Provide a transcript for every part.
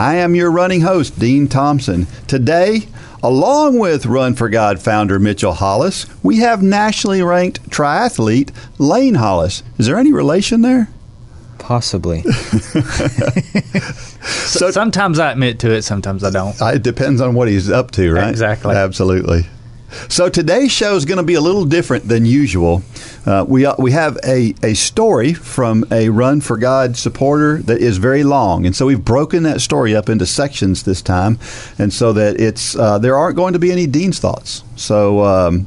I am your running host, Dean Thompson. Today, along with Run for God founder Mitchell Hollis, we have nationally ranked triathlete Lane Hollis. Is there any relation there? Possibly. so, sometimes I admit to it, sometimes I don't. It depends on what he's up to, right? Exactly. Absolutely. So today's show is going to be a little different than usual. Uh, we uh, we have a, a story from a Run for God supporter that is very long, and so we've broken that story up into sections this time, and so that it's uh, there aren't going to be any dean's thoughts. So um,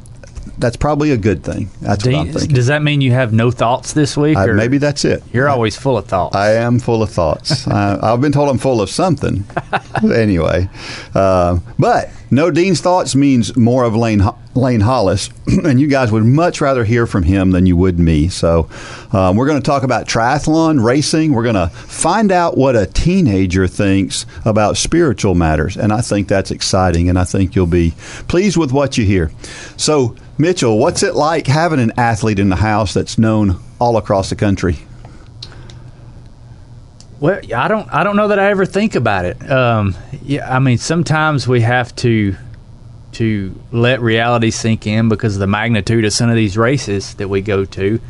that's probably a good thing. That's Do what I'm you- thinking. Does that mean you have no thoughts this week? Uh, or maybe that's it. You're always full of thoughts. I am full of thoughts. uh, I've been told I'm full of something. anyway, uh, but no Dean's thoughts means more of Lane Ho- Lane Hollis, and you guys would much rather hear from him than you would me. So um, we're going to talk about triathlon racing. We're going to find out what a teenager thinks about spiritual matters, and I think that's exciting. And I think you'll be pleased with what you hear. So. Mitchell, what's it like having an athlete in the house that's known all across the country? Well, I don't. I don't know that I ever think about it. Um, yeah, I mean, sometimes we have to to let reality sink in because of the magnitude of some of these races that we go to.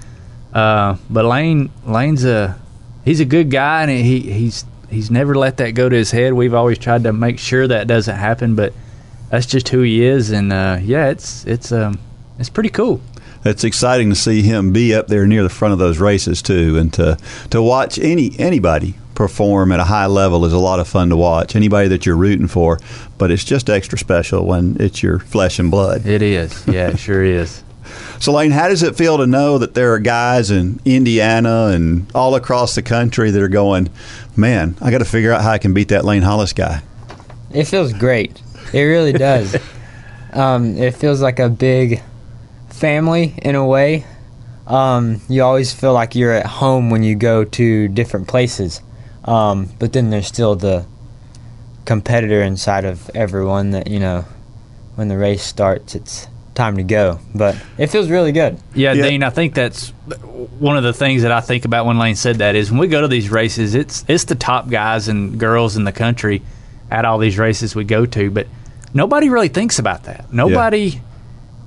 Uh, but Lane, Lane's a he's a good guy, and he he's he's never let that go to his head. We've always tried to make sure that doesn't happen, but that's just who he is. And uh, yeah, it's it's um it's pretty cool. it's exciting to see him be up there near the front of those races too, and to to watch any anybody perform at a high level is a lot of fun to watch. Anybody that you're rooting for, but it's just extra special when it's your flesh and blood. It is, yeah, it sure is. So, Lane, how does it feel to know that there are guys in Indiana and all across the country that are going, man, I got to figure out how I can beat that Lane Hollis guy? It feels great. It really does. um, it feels like a big family in a way. Um, you always feel like you're at home when you go to different places. Um, but then there's still the competitor inside of everyone that, you know, when the race starts, it's time to go. But it feels really good. Yeah, Yeah. Dean, I think that's one of the things that I think about when Lane said that is when we go to these races, it's it's the top guys and girls in the country at all these races we go to, but nobody really thinks about that. Nobody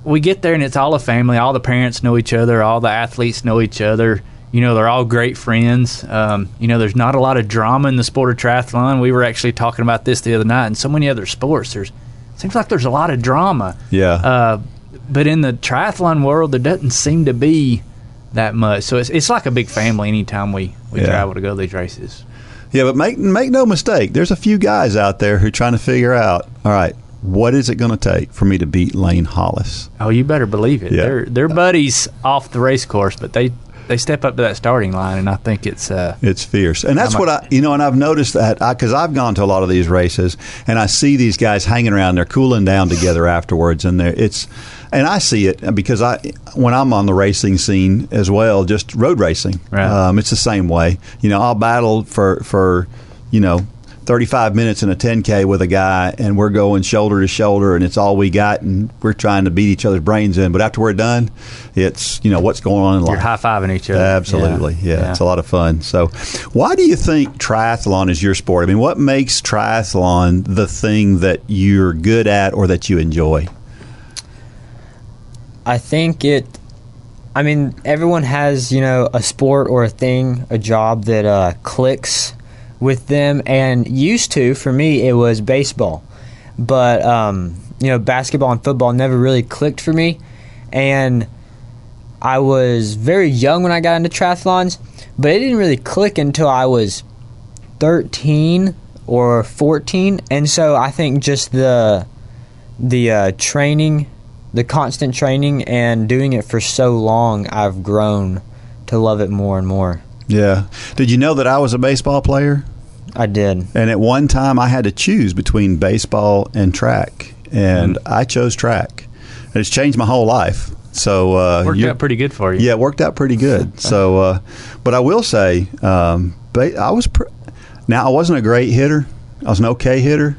we get there and it's all a family, all the parents know each other, all the athletes know each other. You know, they're all great friends. Um, you know, there's not a lot of drama in the sport of triathlon. We were actually talking about this the other night. In so many other sports, there's seems like there's a lot of drama. Yeah. Uh, but in the triathlon world, there doesn't seem to be that much. So it's, it's like a big family anytime we, we Yeah. travel to go to these races. Yeah, but make make no mistake, there's a few guys out there who are trying to figure out, all right, what is it going to take for me to beat Lane Hollis? Oh, you better believe it. Yeah. They're they're buddies off the race course, but they they step up to that starting line, and I think it's uh, It's fierce, and that's I'm what I, you know. And I've noticed that because I've gone to a lot of these races, and I see these guys hanging around. They're cooling down together afterwards, and they're it's, and I see it because I when I'm on the racing scene as well, just road racing. Right. Um, it's the same way. You know, I'll battle for for you know. 35 minutes in a 10K with a guy, and we're going shoulder to shoulder, and it's all we got, and we're trying to beat each other's brains in. But after we're done, it's, you know, what's going on in you're life. high fiving each other. Absolutely. Yeah. It's a lot of fun. So, why do you think triathlon is your sport? I mean, what makes triathlon the thing that you're good at or that you enjoy? I think it. I mean, everyone has you know a sport or a thing, a job that uh, clicks with them. And used to, for me, it was baseball, but um, you know, basketball and football never really clicked for me. And I was very young when I got into triathlons, but it didn't really click until I was thirteen or fourteen. And so I think just the the uh, training, the constant training, and doing it for so long, I've grown to love it more and more. Yeah. Did you know that I was a baseball player I did. And at one time, I had to choose between baseball and track, and Mm. I chose track. And it's changed my whole life. So uh, Worked you- out pretty good for you. Yeah, it worked out pretty good. So, uh, but I will say, um, ba- I was pr- now I wasn't a great hitter. I was an okay hitter,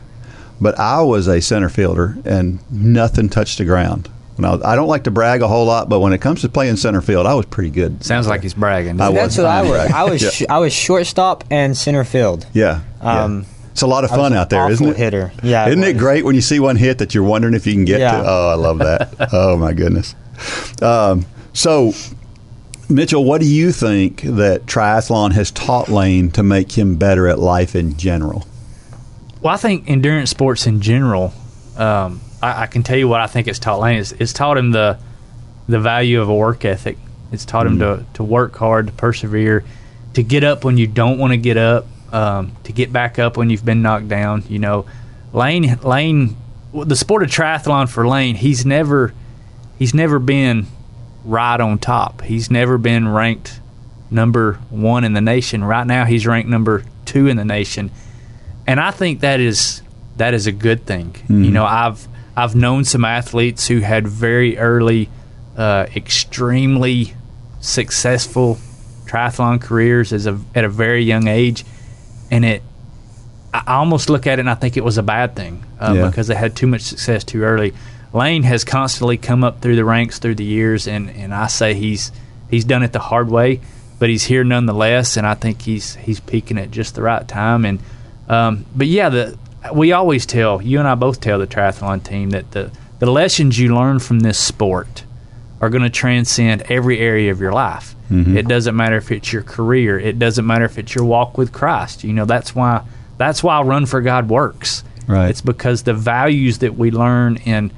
but I was a center fielder, and nothing touched the ground. When I, was, I don't like to brag a whole lot, but when it comes to playing center field, I was pretty good. Sounds like he's bragging. I doesn't was. That's what I I'm was. I was. Yeah. sh- I was shortstop and center field. Yeah, yeah. Um, it's a lot of fun out there, awful isn't it? hitter. Yeah, Isn't it was. great when you see one hit that you're wondering if you can get Yeah. to? Oh, I love that. oh my goodness. Um, so, Mitchell, what do you think that triathlon has taught Lane to make him better at life in general? Well, I think endurance sports in general, um, I, I can tell you what I think it's taught Lane. It's, it's taught him the the value of a work ethic. It's taught him to, to work hard, to persevere, to get up when you don't want to get up, um, to get back up when you've been knocked down. You know, Lane Lane, the sport of triathlon for Lane, he's never he's never been right on top. He's never been ranked number one in the nation. Right now, he's ranked number two in the nation and I think that is that is a good thing. You know, I've I've known some athletes who had very early, uh, extremely successful triathlon careers as a at a very young age, and it I almost look at it and I think it was a bad thing uh, Yeah. because they had too much success too early. Lane has constantly come up through the ranks through the years, and, and I say he's he's done it the hard way, but he's here nonetheless, and I think he's he's peaking at just the right time. And um, but yeah, the we always tell you and I both tell the triathlon team that the the lessons you learn from this sport are going to transcend every area of your life. Mm-hmm. It doesn't matter if it's your career. It doesn't matter if it's your walk with Christ. You know that's why that's why Run for God works. Right. It's because the values that we learn in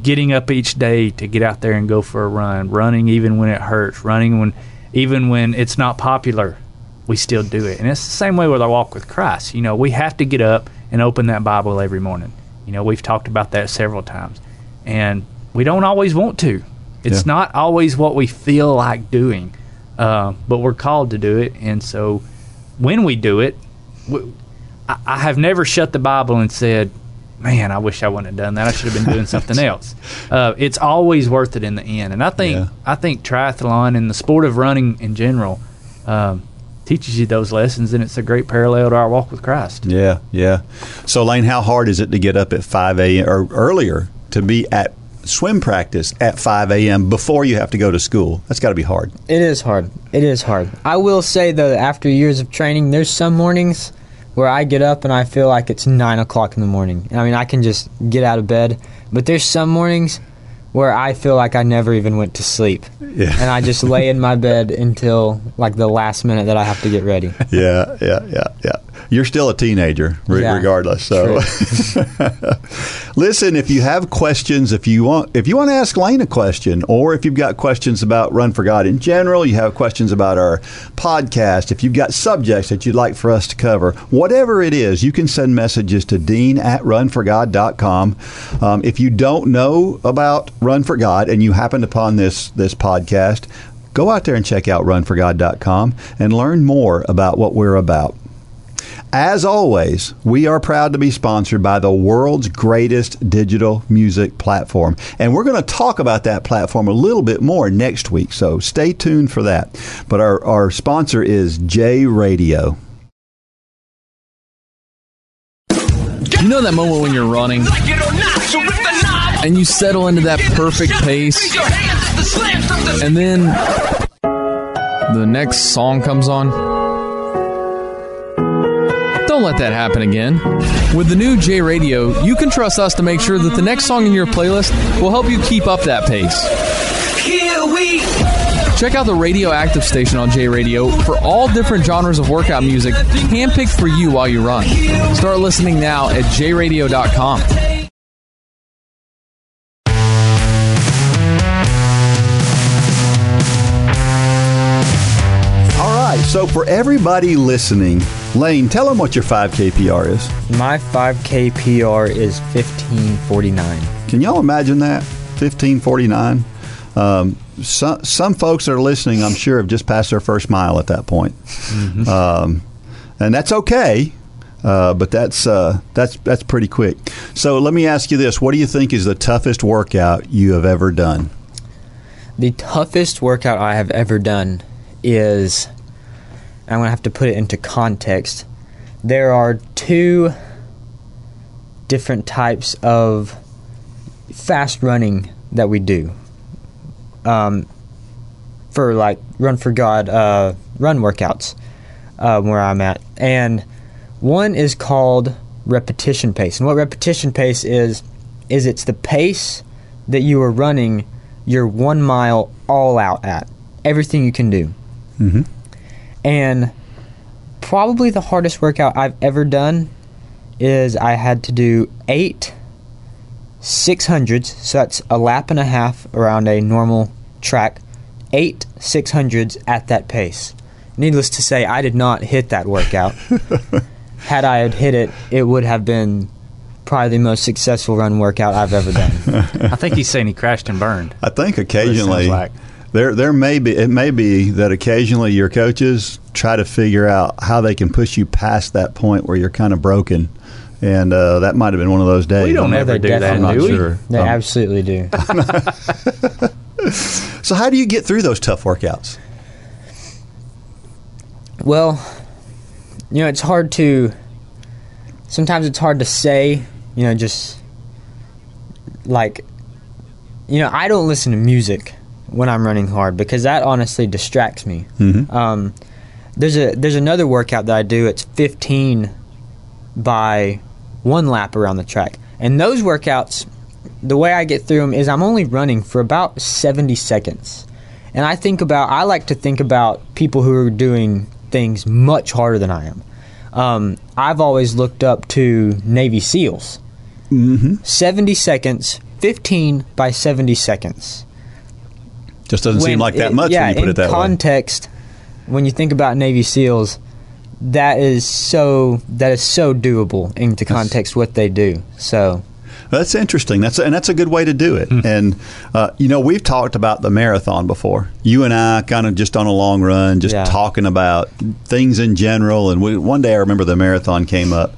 getting up each day to get out there and go for a run, running even when it hurts, running when even when it's not popular, we still do it. And it's the same way with our walk with Christ. You know, we have to get up and open that Bible every morning. You know, we've talked about that several times. And we don't always want to. It's Yeah. not always what we feel like doing, uh, but we're called to do it. And so when we do it, we, I, I have never shut the Bible and said, "Man, I wish I wouldn't have done that. I should have been doing something else." Uh, it's always worth it in the end, and I think Yeah. I think triathlon and the sport of running in general um, teaches you those lessons, and it's a great parallel to our walk with Christ. Yeah, yeah. So, Lane, how hard is it to get up at 5 a.m. or earlier to be at swim practice at 5 a.m. before you have to go to school? That's got to be hard. It is hard. It is hard. I will say though, that after years of training, there's some mornings where I get up and I feel like it's nine o'clock in the morning. I mean, I can just get out of bed, but there's some mornings where I feel like I never even went to sleep, Yeah. and I just lay in my bed until like the last minute that I have to get ready. yeah, yeah, yeah, yeah. You're still a teenager, re- Yeah, regardless. So, listen. If you have questions, if you want, if you want to ask Lane a question, or if you've got questions about Run for God in general, you have questions about our podcast. If you've got subjects that you'd like for us to cover, whatever it is, you can send messages to Dean at RunForGod.com. Um, if you don't know about Run for God and you happened upon this this podcast, go out there and check out RunForGod.com and learn more about what we're about. As always, we are proud to be sponsored by the world's greatest digital music platform. And we're going to talk about that platform a little bit more next week, so stay tuned for that. But our, our sponsor is J Radio. You know that moment when you're running and you settle into that perfect pace, and then the next song comes on? Don't let that happen again. With the new J Radio, you can trust us to make sure that the next song in your playlist will help you keep up that pace. Check out the Radioactive station on J Radio for all different genres of workout music handpicked for you while you run. Start listening now at jradio.com. All right, so for everybody listening, Lane, tell them what your 5K PR is. My 5K PR is 1549. Can y'all imagine that? 1549? Um, some, some folks that are listening, I'm sure, have just passed their first mile at that point. Um, and that's okay. Uh, but that's uh, that's that's pretty quick. So let me ask you this: What do you think is the toughest workout you have ever done? The toughest workout I have ever done is I'm going to have to put it into context. There are two different types of fast running that we do. Um, for like Run for God uh, run workouts uh, where I'm at. And one is called repetition pace. And what repetition pace is, is it's the pace that you are running your one mile all out at. Everything you can do. Mm-hmm. And probably the hardest workout I've ever done is I had to do eight 600s, so that's a lap and a half around a normal track, eight 600s at that pace. Needless to say, I did not hit that workout. had I had hit it, it would have been probably the most successful run workout I've ever done. I think he's saying he crashed and burned. I think What it sounds occasionally like. There there may be it may be that occasionally your coaches try to figure out how they can push you past that point where you're kind of broken, and uh, that might have been one of those days. We don't I'm not- ever do that, I'm do not we? sure. They Um, absolutely do. so how do you get through those tough workouts? Well, you know, it's hard to. Sometimes it's hard to say, you know, just like, you know, I don't listen to music when I'm running hard because that honestly distracts me. Mhm. Um, there's a there's another workout that I do. It's 15 by one lap around the track, and those workouts, the way I get through them is I'm only running for about 70 seconds. And I think about, I like to think about people who are doing things much harder than I am. Um, I've always looked up to Navy SEALs. Mm-hmm. 70 seconds, 15 by 70 seconds. Just doesn't seem like that it- much yeah, when you put in it that way. context, when you think about Navy SEALs, that is so that is so doable into context what they do. So That's interesting. That's and that's a good way to do it. Hmm. And uh, you know, we've talked about the marathon before. You and I kind of just on a long run, just Yeah. talking about things in general. And we, one day, I remember the marathon came up.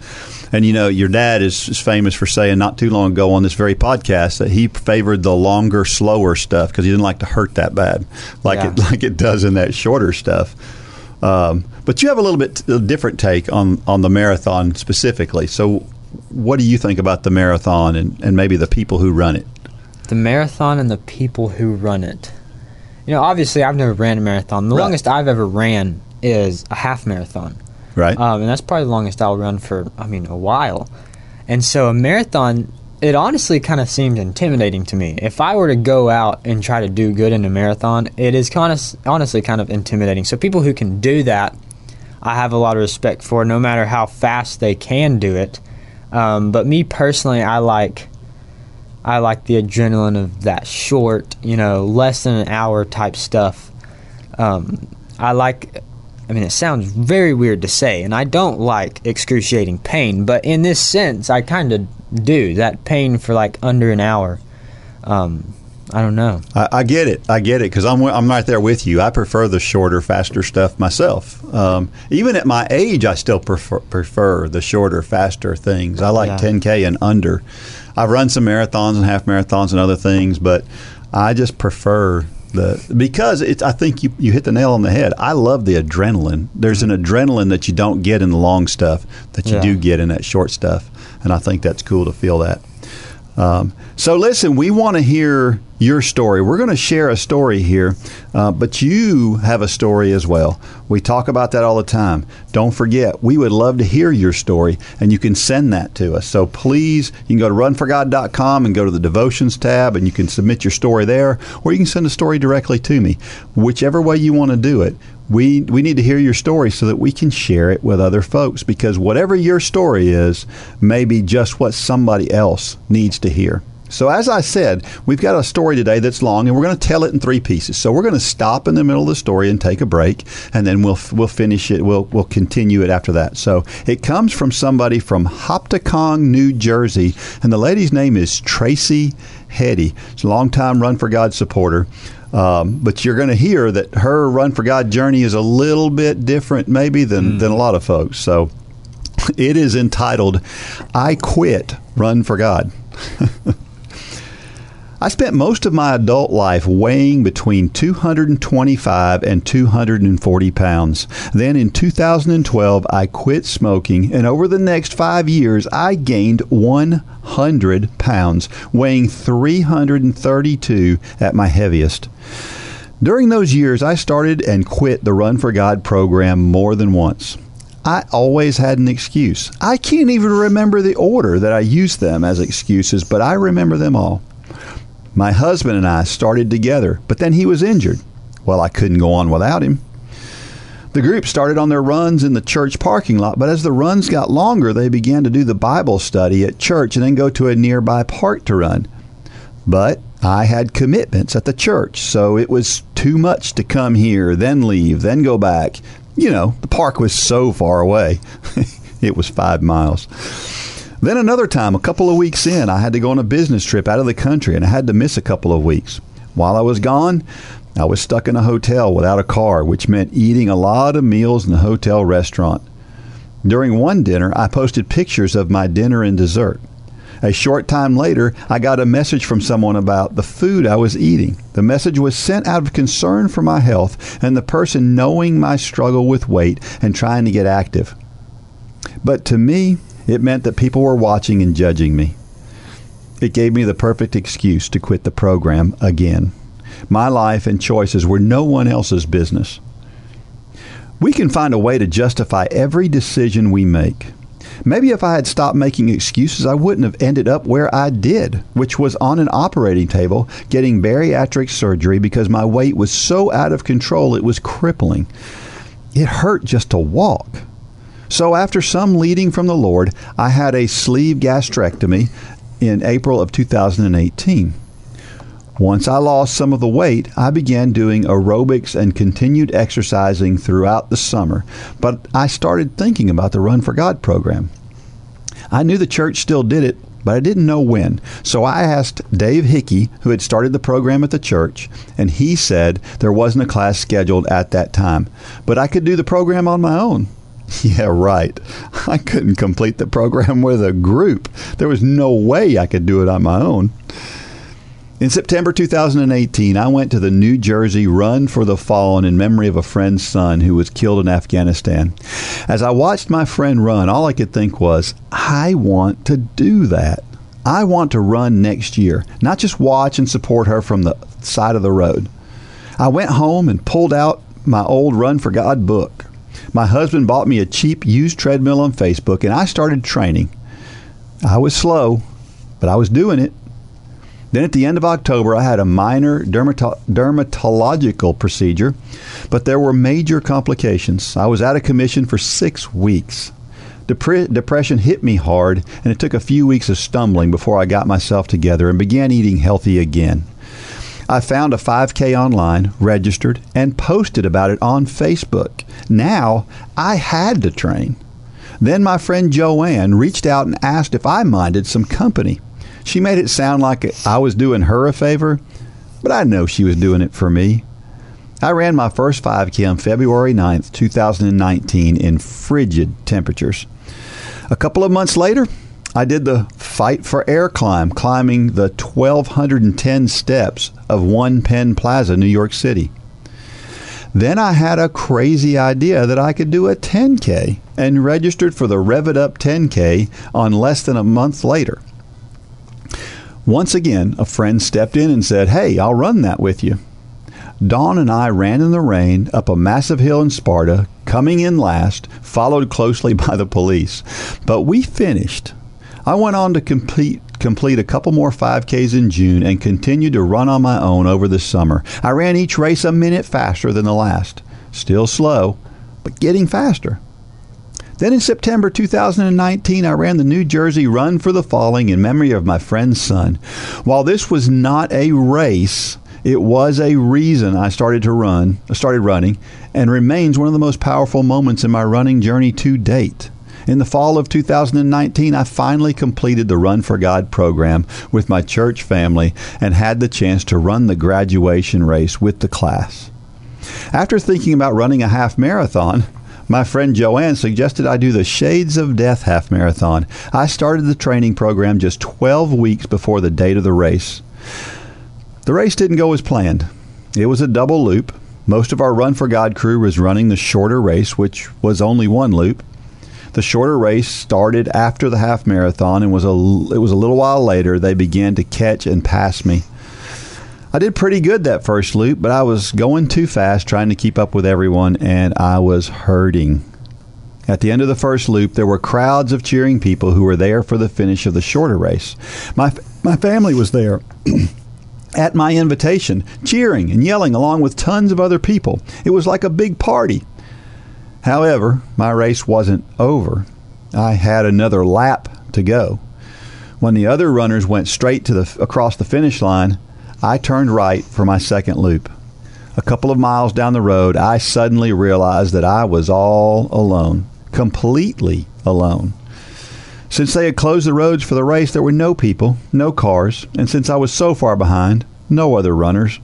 And you know, your dad is, is famous for saying not too long ago on this very podcast that he favored the longer, slower stuff because he didn't like to hurt that bad, like Yeah. it like it does in that shorter stuff. Um, but you have a little bit a different take on on the marathon specifically. So, what do you think about the marathon and, and maybe the people who run it? the marathon and the people who run it. You know, obviously, I've never ran a marathon. The Right. longest I've ever ran is a half marathon. Right? Um, and that's probably the longest I'll run for, I mean, a while. And so a marathon, it honestly kind of seemed intimidating to me. If I were to go out and try to do good in a marathon, it is kind of, honestly kind of intimidating. So people who can do that, I have a lot of respect for, no matter how fast they can do it. Um, but me personally, I like, I like the adrenaline of that short, you know, less than an hour type stuff. Um, I like I mean, it sounds very weird to say, and I don't like excruciating pain, but in this sense, I kind of do. That pain for like under an hour. Um, I don't know. I, I get it. I get it because I'm I'm right there with you. I prefer the shorter, faster stuff myself. Um, even at my age, I still prefer, prefer the shorter, faster things. I like Yeah. 10k and under. I've run some marathons and half marathons and other things, but I just prefer the because it's. I think you you hit the nail on the head. I love the adrenaline. There's an adrenaline that you don't get in the long stuff that you Yeah. do get in that short stuff, and I think that's cool to feel that. Um, so listen, we want to hear your story. We're going to share a story here, uh, but you have a story as well. We talk about that all the time. Don't forget, we would love to hear your story, and you can send that to us. So please, you can go to runforgod.com and go to the devotions tab, and you can submit your story there, or you can send a story directly to me. Whichever way you want to do it, we we need to hear your story so that we can share it with other folks because whatever your story is may be just what somebody else needs to hear. So as I said, we've got a story today that's long and we're going to tell it in three pieces. So we're going to stop in the middle of the story and take a break and then we'll we'll finish it. We'll we'll continue it after that. So it comes from somebody from Hopatcong, New Jersey, and the lady's name is Tracy Hetty. She's a longtime Run for God supporter. Um, but you're going to hear that her Run for God journey is a little bit different, maybe, than, mm. than a lot of folks. So it is entitled, I Quit Run for God. I spent most of my adult life weighing between 225 and 240 pounds. Then in 2012, I quit smoking, and over the next five years, I gained 100 pounds, weighing 332 at my heaviest. During those years, I started and quit the Run for God program more than once. I always had an excuse. I can't even remember the order that I used them as excuses, but I remember them all. My husband and I started together, but then he was injured. Well, I couldn't go on without him. The group started on their runs in the church parking lot, but as the runs got longer, they began to do the Bible study at church and then go to a nearby park to run. But I had commitments at the church, so it was too much to come here, then leave, then go back. You know, the park was so far away. it was five miles. Then another time, a couple of weeks in, I had to go on a business trip out of the country and I had to miss a couple of weeks. While I was gone, I was stuck in a hotel without a car, which meant eating a lot of meals in the hotel restaurant. During one dinner, I posted pictures of my dinner and dessert. A short time later, I got a message from someone about the food I was eating. The message was sent out of concern for my health and the person knowing my struggle with weight and trying to get active. But to me, it meant that people were watching and judging me. It gave me the perfect excuse to quit the program again. My life and choices were no one else's business. We can find a way to justify every decision we make. Maybe if I had stopped making excuses, I wouldn't have ended up where I did, which was on an operating table getting bariatric surgery because my weight was so out of control it was crippling. It hurt just to walk. So, after some leading from the Lord, I had a sleeve gastrectomy in April of 2018. Once I lost some of the weight, I began doing aerobics and continued exercising throughout the summer, but I started thinking about the Run for God program. I knew the church still did it, but I didn't know when. So I asked Dave Hickey, who had started the program at the church, and he said there wasn't a class scheduled at that time, but I could do the program on my own. Yeah, right. I couldn't complete the program with a group. There was no way I could do it on my own. In September 2018, I went to the New Jersey Run for the Fallen in memory of a friend's son who was killed in Afghanistan. As I watched my friend run, all I could think was, I want to do that. I want to run next year, not just watch and support her from the side of the road. I went home and pulled out my old Run for God book. My husband bought me a cheap used treadmill on Facebook, and I started training. I was slow, but I was doing it. Then at the end of October, I had a minor dermato- dermatological procedure, but there were major complications. I was out of commission for six weeks. Depre- depression hit me hard, and it took a few weeks of stumbling before I got myself together and began eating healthy again. I found a 5K online, registered, and posted about it on Facebook. Now I had to train. Then my friend Joanne reached out and asked if I minded some company. She made it sound like I was doing her a favor, but I know she was doing it for me. I ran my first 5K on February 9th, 2019, in frigid temperatures. A couple of months later, I did the Fight for Air climb, climbing the 1,210 steps of One Penn Plaza, New York City. Then I had a crazy idea that I could do a 10K and registered for the Rev It Up 10K on less than a month later. Once again, a friend stepped in and said, Hey, I'll run that with you. Dawn and I ran in the rain up a massive hill in Sparta, coming in last, followed closely by the police. But we finished I went on to complete complete a couple more 5Ks in June and continued to run on my own over the summer. I ran each race a minute faster than the last. Still slow, but getting faster. Then in September 2019, I ran the New Jersey Run for the Fallen in memory of my friend's son. While this was not a race, it was a reason I started to run, started running, and remains one of the most powerful moments in my running journey to date. In the fall of 2019, I finally completed the Run for God program with my church family and had the chance to run the graduation race with the class. After thinking about running a half marathon, my friend Joanne suggested I do the Shades of Death half marathon. I started the training program just 12 weeks before the date of the race. The race didn't go as planned. It was a double loop. Most of our Run for God crew was running the shorter race, which was only one loop. The shorter race started after the half marathon and was a it was a little while later they began to catch and pass me. I did pretty good that first loop, but I was going too fast trying to keep up with everyone and I was hurting. At the end of the first loop, there were crowds of cheering people who were there for the finish of the shorter race. My my family was there. at my invitation, cheering and yelling along with tons of other people. It was like a big party. However, my race wasn't over. I had another lap to go. When the other runners went straight to the across the finish line, I turned right for my second loop. A couple of miles down the road, I suddenly realized that I was all alone, completely alone. Since they had closed the roads for the race, there were no people, no cars, and since I was so far behind, no other runners.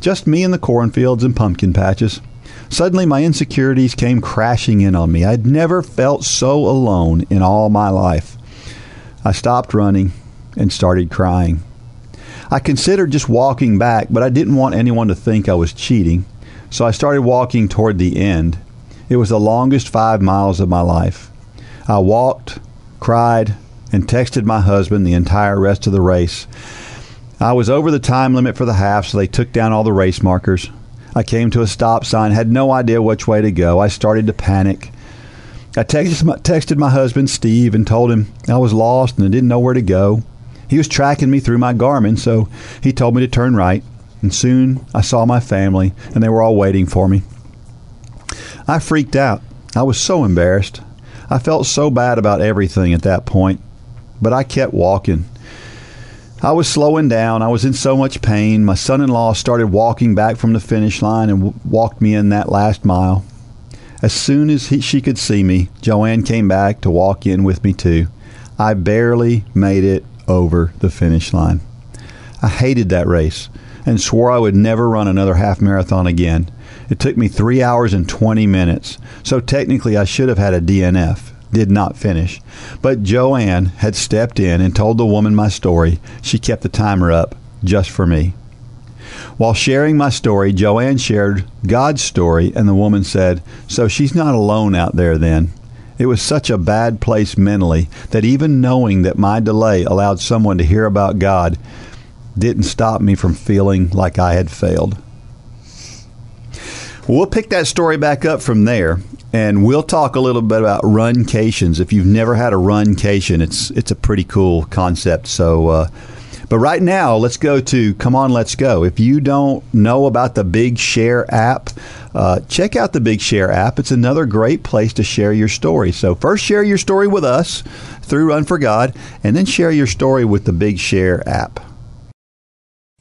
Just me in the cornfields and pumpkin patches. Suddenly, my insecurities came crashing in on me. I'd never felt so alone in all my life. I stopped running and started crying. I considered just walking back, but I didn't want anyone to think I was cheating, so I started walking toward the end. It was the longest five miles of my life. I walked, cried, and texted my husband the entire rest of the race. I was over the time limit for the half, so they took down all the race markers. I came to a stop sign, had no idea which way to go. I started to panic. I texted my, texted my husband, Steve, and told him I was lost and I didn't know where to go. He was tracking me through my Garmin, so he told me to turn right. And soon I saw my family, and they were all waiting for me. I freaked out. I was so embarrassed. I felt so bad about everything at that point, but I kept walking. I was slowing down. I was in so much pain. My son in law started walking back from the finish line and w- walked me in that last mile. As soon as he, she could see me, Joanne came back to walk in with me too. I barely made it over the finish line. I hated that race and swore I would never run another half marathon again. It took me three hours and 20 minutes, so technically I should have had a DNF did not finish. But Joanne had stepped in and told the woman my story. She kept the timer up just for me. While sharing my story, Joanne shared God's story, and the woman said, So she's not alone out there then. It was such a bad place mentally that even knowing that my delay allowed someone to hear about God didn't stop me from feeling like I had failed. We'll pick that story back up from there and we'll talk a little bit about runcations. If you've never had a runcation, it's it's a pretty cool concept. So, uh, but right now, let's go to Come On, Let's Go. If you don't know about the Big Share app, uh, check out the Big Share app. It's another great place to share your story. So, first, share your story with us through Run for God, and then share your story with the Big Share app.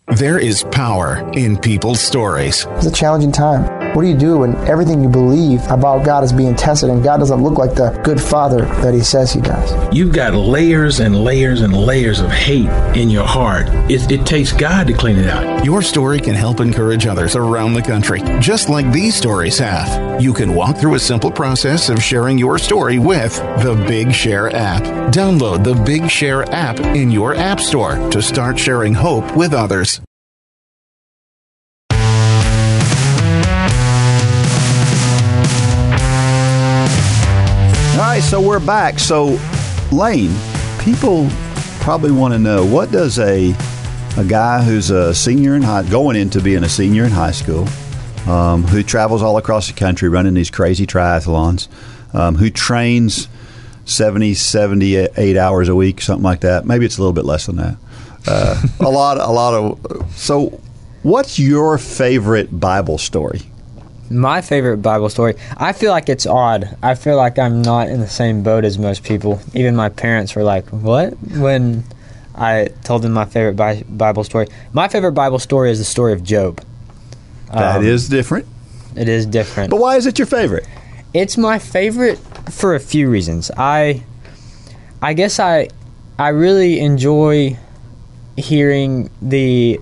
There is power in people's stories. It's a challenging time. What do you do when everything you believe about God is being tested and God doesn't look like the good father that he says he does? You've got layers and layers and layers of hate in your heart. It, it takes God to clean it out. Your story can help encourage others around the country, just like these stories have. You can walk through a simple process of sharing your story with the Big Share app. Download the Big Share app in your App Store to start sharing hope with others. All right, so we're back. So, Lane, people probably want to know what does a a guy who's a senior in high, going into being a senior in high school, um, who travels all across the country running these crazy triathlons, um, who trains 70, 78 hours a week, something like that. Maybe it's a little bit less than that. Uh, a lot, a lot of. So, what's your favorite Bible story? My favorite Bible story. I feel like it's odd. I feel like I'm not in the same boat as most people. Even my parents were like, "What?" when I told them my favorite Bi- Bible story. My favorite Bible story is the story of Job. That Um, is different. It is different. But why is it your favorite? It's my favorite for a few reasons. I I guess I I really enjoy hearing the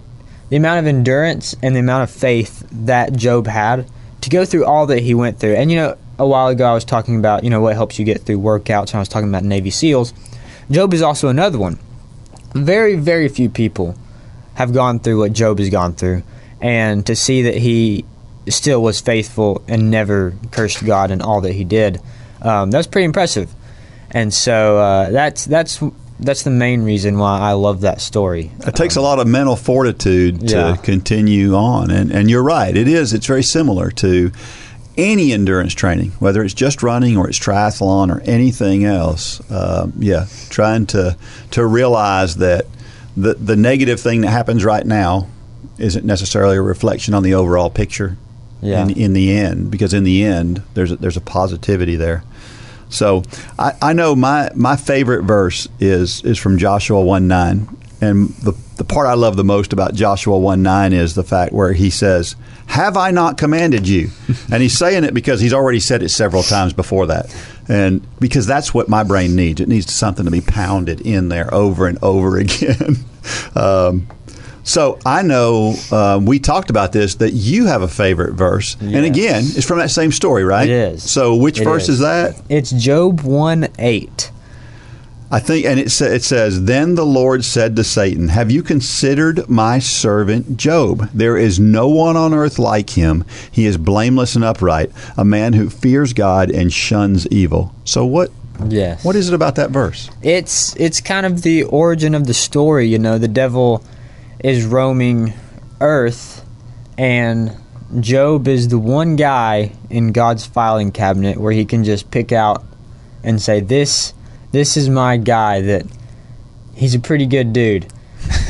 the amount of endurance and the amount of faith that Job had to go through all that he went through. And you know, a while ago I was talking about, you know, what helps you get through workouts and I was talking about Navy SEALs. Job is also another one. Very, very few people have gone through what Job has gone through. And to see that he still was faithful and never cursed God in all that he did, um, that's pretty impressive. And so uh, that's that's that's the main reason why I love that story. It takes a lot of mental fortitude to Yeah. continue on, and and you're right. It is. It's very similar to any endurance training, whether it's just running or it's triathlon or anything else. Um, yeah, trying to to realize that the the negative thing that happens right now isn't necessarily a reflection on the overall picture. Yeah. In, in the end, because in the end, there's a, there's a positivity there. So I, I know my, my favorite verse is is from Joshua one nine, and the the part I love the most about Joshua one nine is the fact where he says, "Have I not commanded you?" and he's saying it because he's already said it several times before that, and because that's what my brain needs. It needs something to be pounded in there over and over again. um, so I know uh, we talked about this that you have a favorite verse, and again, it's from that same story, right? It is. So which It verse is. that? It's Job 1 8. I think, and it, sa- it says, Then the Lord said to Satan, Have you considered my servant Job? There is no one on earth like him. He is blameless and upright, a man who fears God and shuns evil. So what? Yes. What is it about that verse? it's it's kind of the origin of the story you know the devil is roaming earth and job is the one guy in god's filing cabinet where he can just pick out and say this this is my guy that he's a pretty good dude.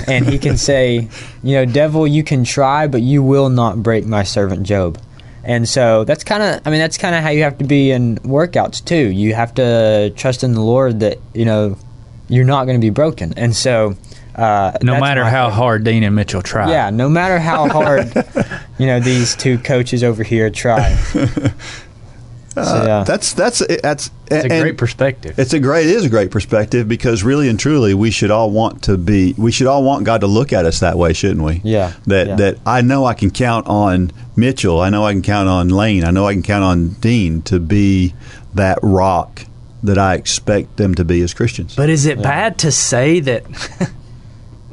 And he can say you know devil you can try but you will not break my servant job. And so that's kind of i mean that's kind of how you have to be in workouts too. You have to trust in the lord that you know you're not going to be broken. And so uh, No matter how favorite. hard Dean and Mitchell try. yeah no matter how hard you know these two coaches over here try so, yeah. That's that's that's It's a great perspective. It's a great it is a great perspective because really and truly we should all want to be we should all want God to look at us that way, shouldn't we? Yeah, That yeah. that I know I can count on Mitchell, I know I can count on Lane, I know I can count on Dean to be that rock that I expect them to be as Christians. But is it bad to say that?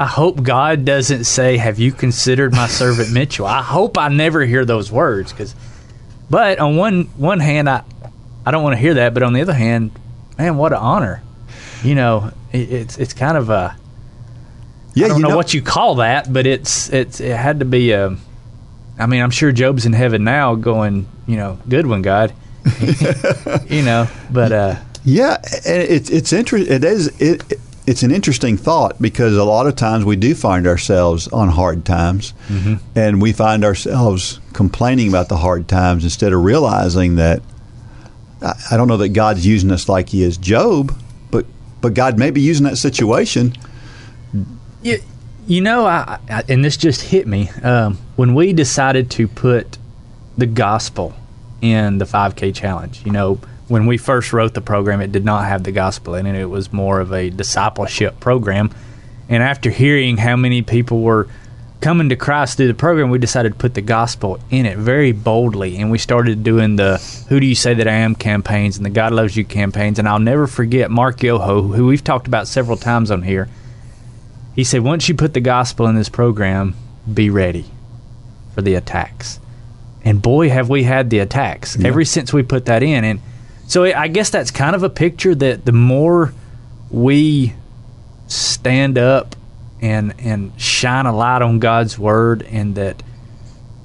I hope God doesn't say, "Have you considered my servant Mitchell?" I hope I never hear those words. Because, but on one one hand, I I don't want to hear that. But on the other hand, man, what an honor! You know, it, it's it's kind of a yeah, I don't you know, know what you call that, but it's it's it had to be a. I mean, I'm sure Job's in heaven now, going, you know, good one, God. you know, but uh, Yeah, and it's it's interesting. it is it it's an interesting thought because a lot of times we do find ourselves on hard times, and we find ourselves complaining about the hard times instead of realizing that I, I don't know that God's using us like He is Job, but but God may be using that situation. You, you know, I, I and this just hit me um, when we decided to put the gospel in the 5K challenge. You know, when we first wrote the program, it did not have the gospel in it. It was more of a discipleship program. And after hearing how many people were coming to Christ through the program, we decided to put the gospel in it very boldly. And we started doing the Who Do You Say That I Am campaigns and the God Loves You campaigns. And I'll never forget Mark Yoho, who we've talked about several times on here. He said, once you put the gospel in this program, be ready for the attacks. And boy, have we had the attacks ever since we put that in. And so I guess that's kind of a picture that the more we stand up and and shine a light on God's word and that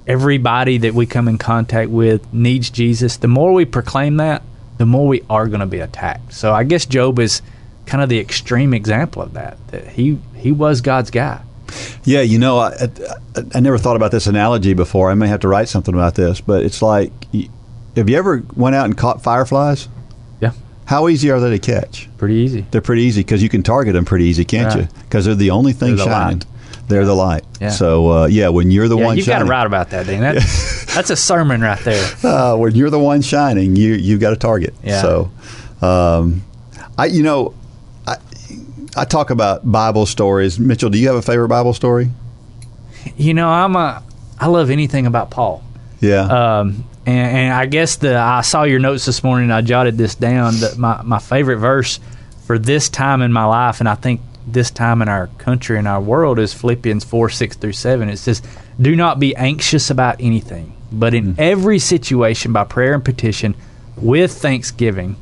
everybody that we come in contact with needs Jesus, the more we proclaim that, the more we are going to be attacked. So I guess Job is kind of the extreme example of that. That he he was God's guy. Yeah, you know, I, I, I never thought about this analogy before. I may have to write something about this, but it's like, have you ever went out and caught fireflies? Yeah, How easy are they to catch? pretty easy. They're pretty easy because you can target them pretty easy, can't you? Because they're the only thing They're the shining. light. They're the light. Yeah. So uh, yeah, when you're the Yeah, one you've got to write about that, Dan. That, That's a sermon right there. uh, when you're the one shining, you you've got a target. Yeah. So, um, I you know, I I talk about Bible stories. Mitchell, do you have a favorite Bible story? You know, I'm a. I love anything about Paul. Yeah. Um, and, and I guess the I saw your notes this morning. and I jotted this down. That my my favorite verse for this time in my life, and I think this time in our country and our world is Philippians four six through seven. It says, "Do not be anxious about anything, but in mm-hmm. every situation by prayer and petition, with thanksgiving."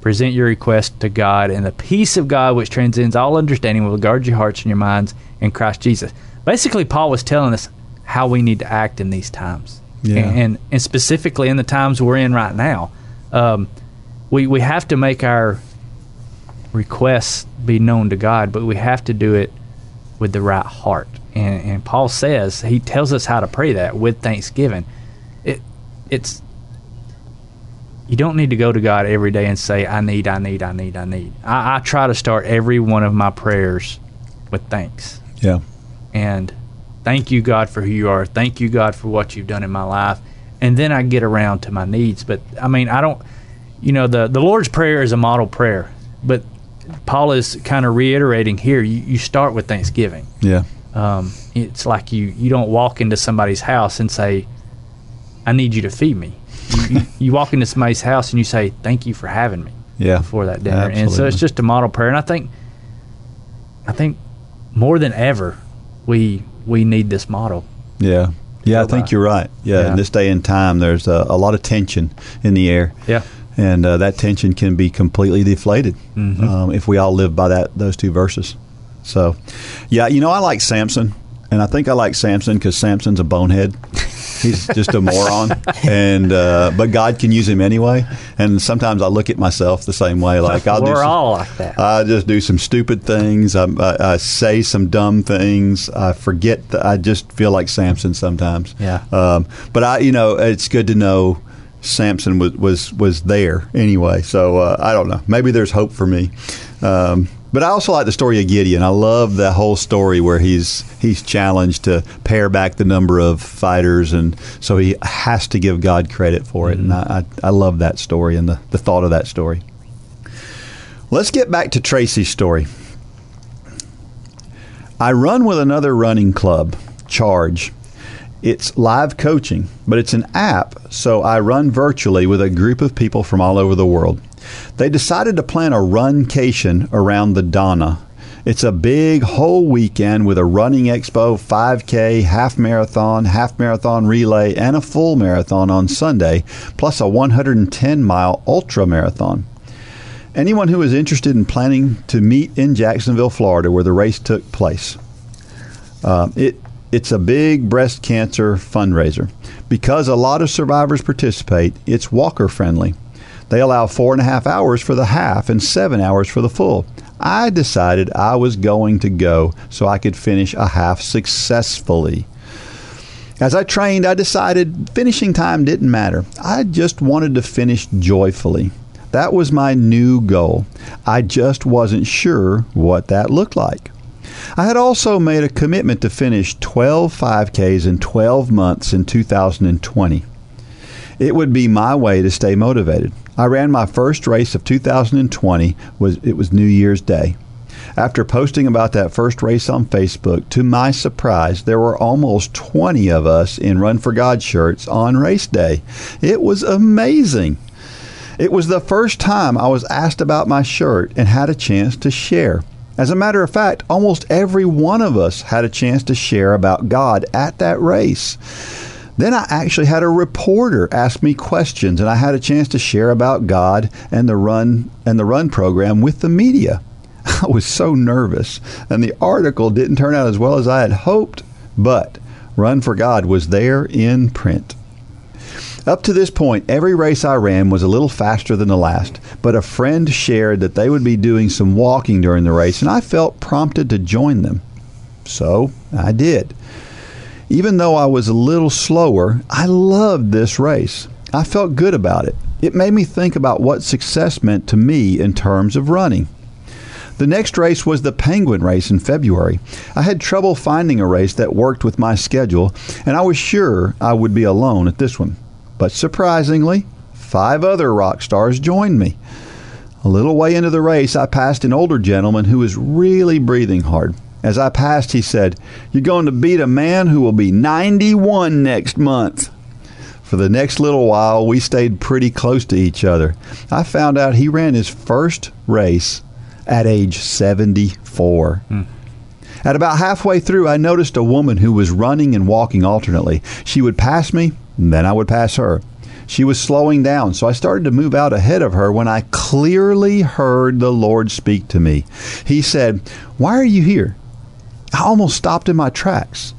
Present your request to God, and the peace of God, which transcends all understanding, will guard your hearts and your minds in Christ Jesus. Basically, Paul was telling us how we need to act in these times, Yeah. and, and and specifically in the times we're in right now, um, we we have to make our requests be known to God, but we have to do it with the right heart. And, and Paul says he tells us how to pray that with thanksgiving. It it's you don't need to go to God every day and say, I need, I need, I need, I need. I, I try to start every one of my prayers with thanks. yeah. And thank you, God, for who you are. Thank you, God, for what you've done in my life. And then I get around to my needs. But I mean, I don't, you know, the, the Lord's Prayer is a model prayer. But Paul is kind of reiterating here you, you start with thanksgiving. Yeah. Um, it's like you, you don't walk into somebody's house and say, I need you to feed me. You, you, walk into somebody's house and you say, Thank you for having me Yeah. before that dinner. And so it's just a model prayer. And I think, I think more than ever, we we need this model. Yeah. Yeah, I go think by. you're right. Yeah, Yeah. in this day and time, there's a, a lot of tension in the air. Yeah. and uh, that tension can be completely deflated Mm-hmm. um, if we all live by that those two verses. So, yeah, you know, I like Samson, and I think I like Samson because Samson's a bonehead. He's just a moron, and uh, but God can use him anyway. And sometimes I look at myself the same way. Like I'll We're some- all like that. I just do some stupid things. I, I, I say some dumb things. I forget. That I just feel like Samson sometimes. Yeah. Um, but I, you know, it's good to know Samson was was was there anyway. So uh, I don't know. Maybe there's hope for me. Um, but I also like the story of Gideon. I love the whole story where he's he's challenged to pare back the number of fighters, and so he has to give God credit for it. And I, I, I love that story and the, the thought of that story. Let's get back to Tracy's story. I run with another running club, Charge. It's live coaching, but it's an app, so I run virtually with a group of people from all over the world. They decided to plan a runcation around the Donna. It's a big whole weekend with a running expo, 5K, half marathon, half marathon relay, and a full marathon on Sunday, plus a 110 mile ultra marathon. Anyone who is interested in planning to meet in Jacksonville, Florida, where the race took place, um, it it's a big breast cancer fundraiser. Because a lot of survivors participate, it's walker friendly. They allow four and a half hours for the half and seven hours for the full. I decided I was going to go so I could finish a half successfully. As I trained, I decided finishing time didn't matter. I just wanted to finish joyfully. That was my new goal. I just wasn't sure what that looked like. I had also made a commitment to finish 12 5Ks in 12 months in 2020. It would be my way to stay motivated. I ran my first race of 2020 was it was New Year's Day. After posting about that first race on Facebook, to my surprise, there were almost 20 of us in Run for God shirts on race day. It was amazing. It was the first time I was asked about my shirt and had a chance to share. As a matter of fact, almost every one of us had a chance to share about God at that race. Then I actually had a reporter ask me questions and I had a chance to share about God and the run and the run program with the media. I was so nervous and the article didn't turn out as well as I had hoped, but Run for God was there in print. Up to this point, every race I ran was a little faster than the last, but a friend shared that they would be doing some walking during the race, and I felt prompted to join them. So I did. Even though I was a little slower, I loved this race. I felt good about it. It made me think about what success meant to me in terms of running. The next race was the Penguin race in February. I had trouble finding a race that worked with my schedule, and I was sure I would be alone at this one. But surprisingly, five other rock stars joined me. A little way into the race, I passed an older gentleman who was really breathing hard. As I passed, he said, You're going to beat a man who will be 91 next month. For the next little while, we stayed pretty close to each other. I found out he ran his first race at age 74. Hmm. At about halfway through, I noticed a woman who was running and walking alternately. She would pass me, then I would pass her. She was slowing down, so I started to move out ahead of her when I clearly heard the Lord speak to me. He said, Why are you here? I almost stopped in my tracks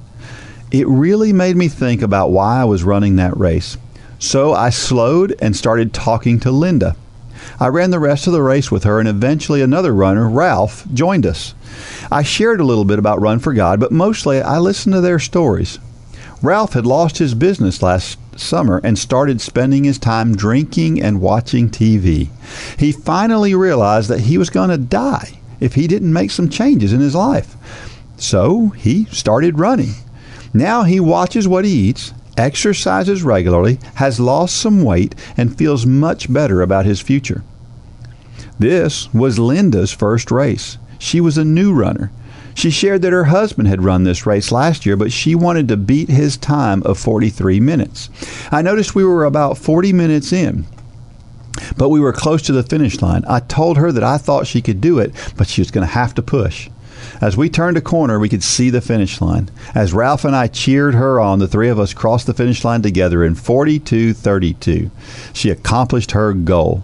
it really made me think about why I was running that race. So I slowed and started talking to Linda. I ran the rest of the race with her, and eventually another runner, Ralph, joined us. I shared a little bit about Run for God, but mostly I listened to their stories. Ralph had lost his business last summer and started spending his time drinking and watching TV. He finally realized that he was going to die if he didn't make some changes in his life. So he started running. Now he watches what he eats, exercises regularly, has lost some weight, and feels much better about his future. This was Linda's first race. She was a new runner. She shared that her husband had run this race last year, but she wanted to beat his time of 43 minutes. I noticed we were about 40 minutes in, but we were close to the finish line. I told her that I thought she could do it, but she was going to have to push. As we turned a corner, we could see the finish line. As Ralph and I cheered her on, the three of us crossed the finish line together in 42:32. She accomplished her goal.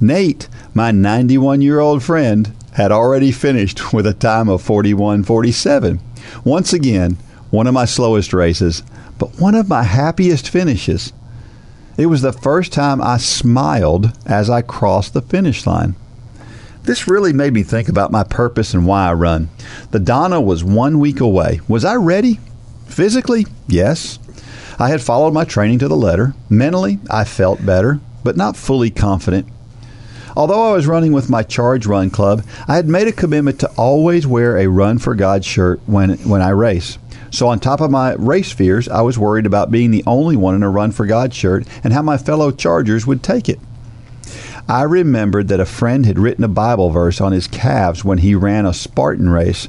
Nate, my 91-year-old friend, had already finished with a time of 41:47. Once again, one of my slowest races, but one of my happiest finishes. It was the first time I smiled as I crossed the finish line. This really made me think about my purpose and why I run. The Donna was one week away. Was I ready? Physically, yes. I had followed my training to the letter. Mentally, I felt better, but not fully confident. Although I was running with my Charge Run Club, I had made a commitment to always wear a Run for God shirt when, when I race. So, on top of my race fears, I was worried about being the only one in a Run for God shirt and how my fellow Chargers would take it. I remembered that a friend had written a Bible verse on his calves when he ran a Spartan race.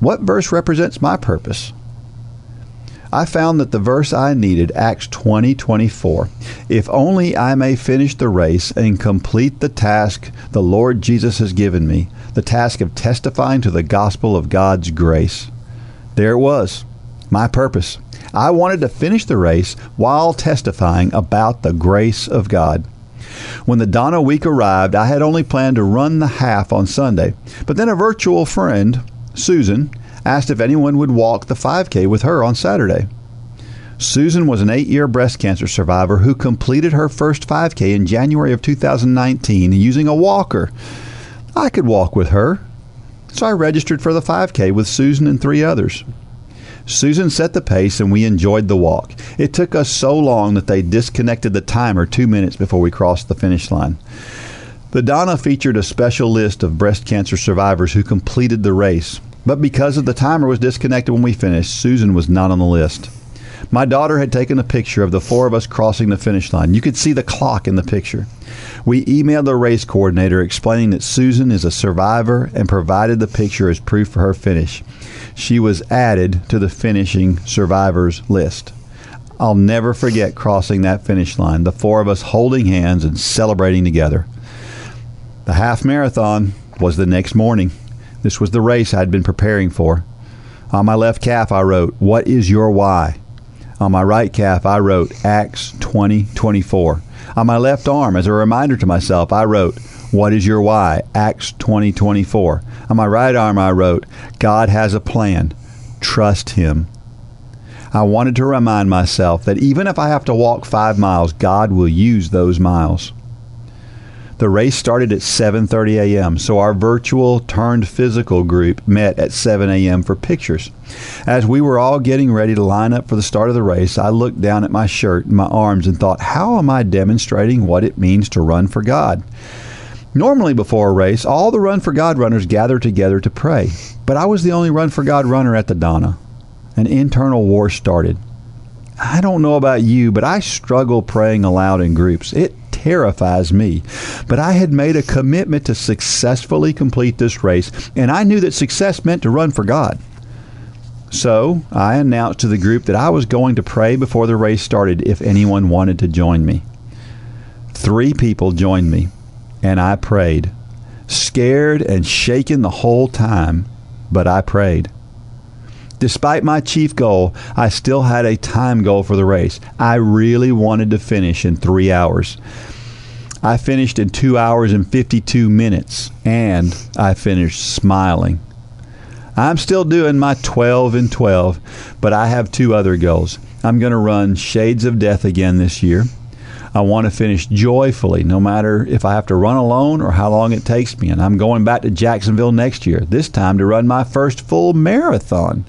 What verse represents my purpose? I found that the verse I needed, Acts 20 24, if only I may finish the race and complete the task the Lord Jesus has given me, the task of testifying to the gospel of God's grace. There it was, my purpose. I wanted to finish the race while testifying about the grace of God. When the Donna week arrived, I had only planned to run the half on Sunday, but then a virtual friend, Susan, asked if anyone would walk the 5K with her on Saturday. Susan was an eight year breast cancer survivor who completed her first 5K in January of 2019 using a walker. I could walk with her, so I registered for the 5K with Susan and three others. Susan set the pace and we enjoyed the walk. It took us so long that they disconnected the timer two minutes before we crossed the finish line. The Donna featured a special list of breast cancer survivors who completed the race, but because of the timer was disconnected when we finished, Susan was not on the list. My daughter had taken a picture of the four of us crossing the finish line. You could see the clock in the picture. We emailed the race coordinator explaining that Susan is a survivor and provided the picture as proof for her finish. She was added to the finishing survivors list. I'll never forget crossing that finish line, the four of us holding hands and celebrating together. The half marathon was the next morning. This was the race I'd been preparing for. On my left calf, I wrote, What is your why? On my right calf, I wrote, Acts 20 24. On my left arm, as a reminder to myself, I wrote, What is your why? Acts 20 24. On my right arm, I wrote, God has a plan. Trust Him. I wanted to remind myself that even if I have to walk five miles, God will use those miles. The race started at 7:30 a.m., so our virtual turned physical group met at 7 a.m. for pictures. As we were all getting ready to line up for the start of the race, I looked down at my shirt and my arms and thought, "How am I demonstrating what it means to run for God?" Normally, before a race, all the Run for God runners gather together to pray. But I was the only Run for God runner at the Donna. An internal war started. I don't know about you, but I struggle praying aloud in groups. It terrifies me. But I had made a commitment to successfully complete this race, and I knew that success meant to run for God. So I announced to the group that I was going to pray before the race started if anyone wanted to join me. Three people joined me, and I prayed, scared and shaken the whole time, but I prayed. Despite my chief goal, I still had a time goal for the race. I really wanted to finish in three hours. I finished in two hours and 52 minutes, and I finished smiling. I'm still doing my 12 and 12, but I have two other goals. I'm going to run Shades of Death again this year. I want to finish joyfully, no matter if I have to run alone or how long it takes me. And I'm going back to Jacksonville next year, this time to run my first full marathon.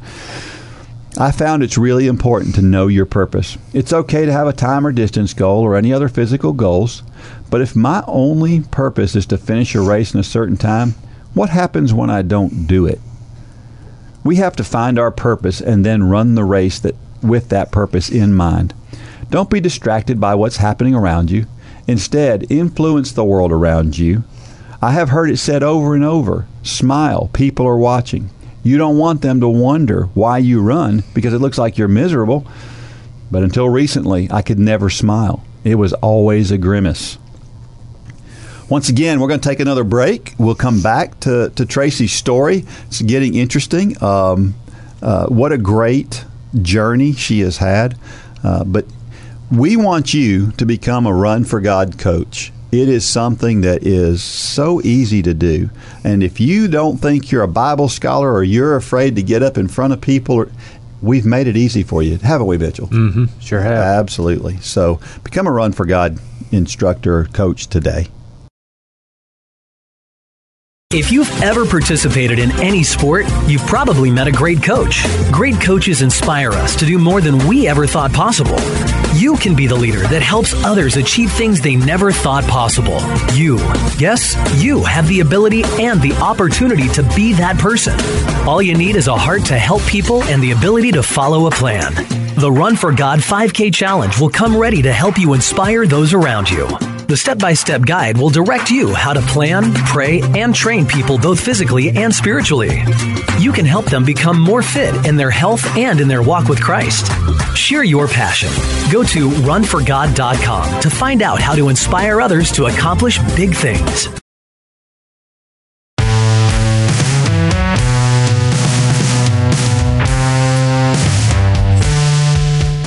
I found it's really important to know your purpose. It's okay to have a time or distance goal or any other physical goals, but if my only purpose is to finish a race in a certain time, what happens when I don't do it? We have to find our purpose and then run the race that with that purpose in mind. Don't be distracted by what's happening around you. Instead, influence the world around you. I have heard it said over and over smile, people are watching. You don't want them to wonder why you run because it looks like you're miserable. But until recently, I could never smile. It was always a grimace. Once again, we're going to take another break. We'll come back to, to Tracy's story. It's getting interesting. Um, uh, what a great journey she has had. Uh, but we want you to become a Run for God coach. It is something that is so easy to do. And if you don't think you're a Bible scholar or you're afraid to get up in front of people, we've made it easy for you, haven't we, Mitchell? Mm-hmm. Sure have. Absolutely. So become a Run for God instructor or coach today. If you've ever participated in any sport, you've probably met a great coach. Great coaches inspire us to do more than we ever thought possible. You can be the leader that helps others achieve things they never thought possible. You, yes, you have the ability and the opportunity to be that person. All you need is a heart to help people and the ability to follow a plan. The Run for God 5K Challenge will come ready to help you inspire those around you. The step by step guide will direct you how to plan, pray, and train people both physically and spiritually. You can help them become more fit in their health and in their walk with Christ. Share your passion. Go to runforgod.com to find out how to inspire others to accomplish big things.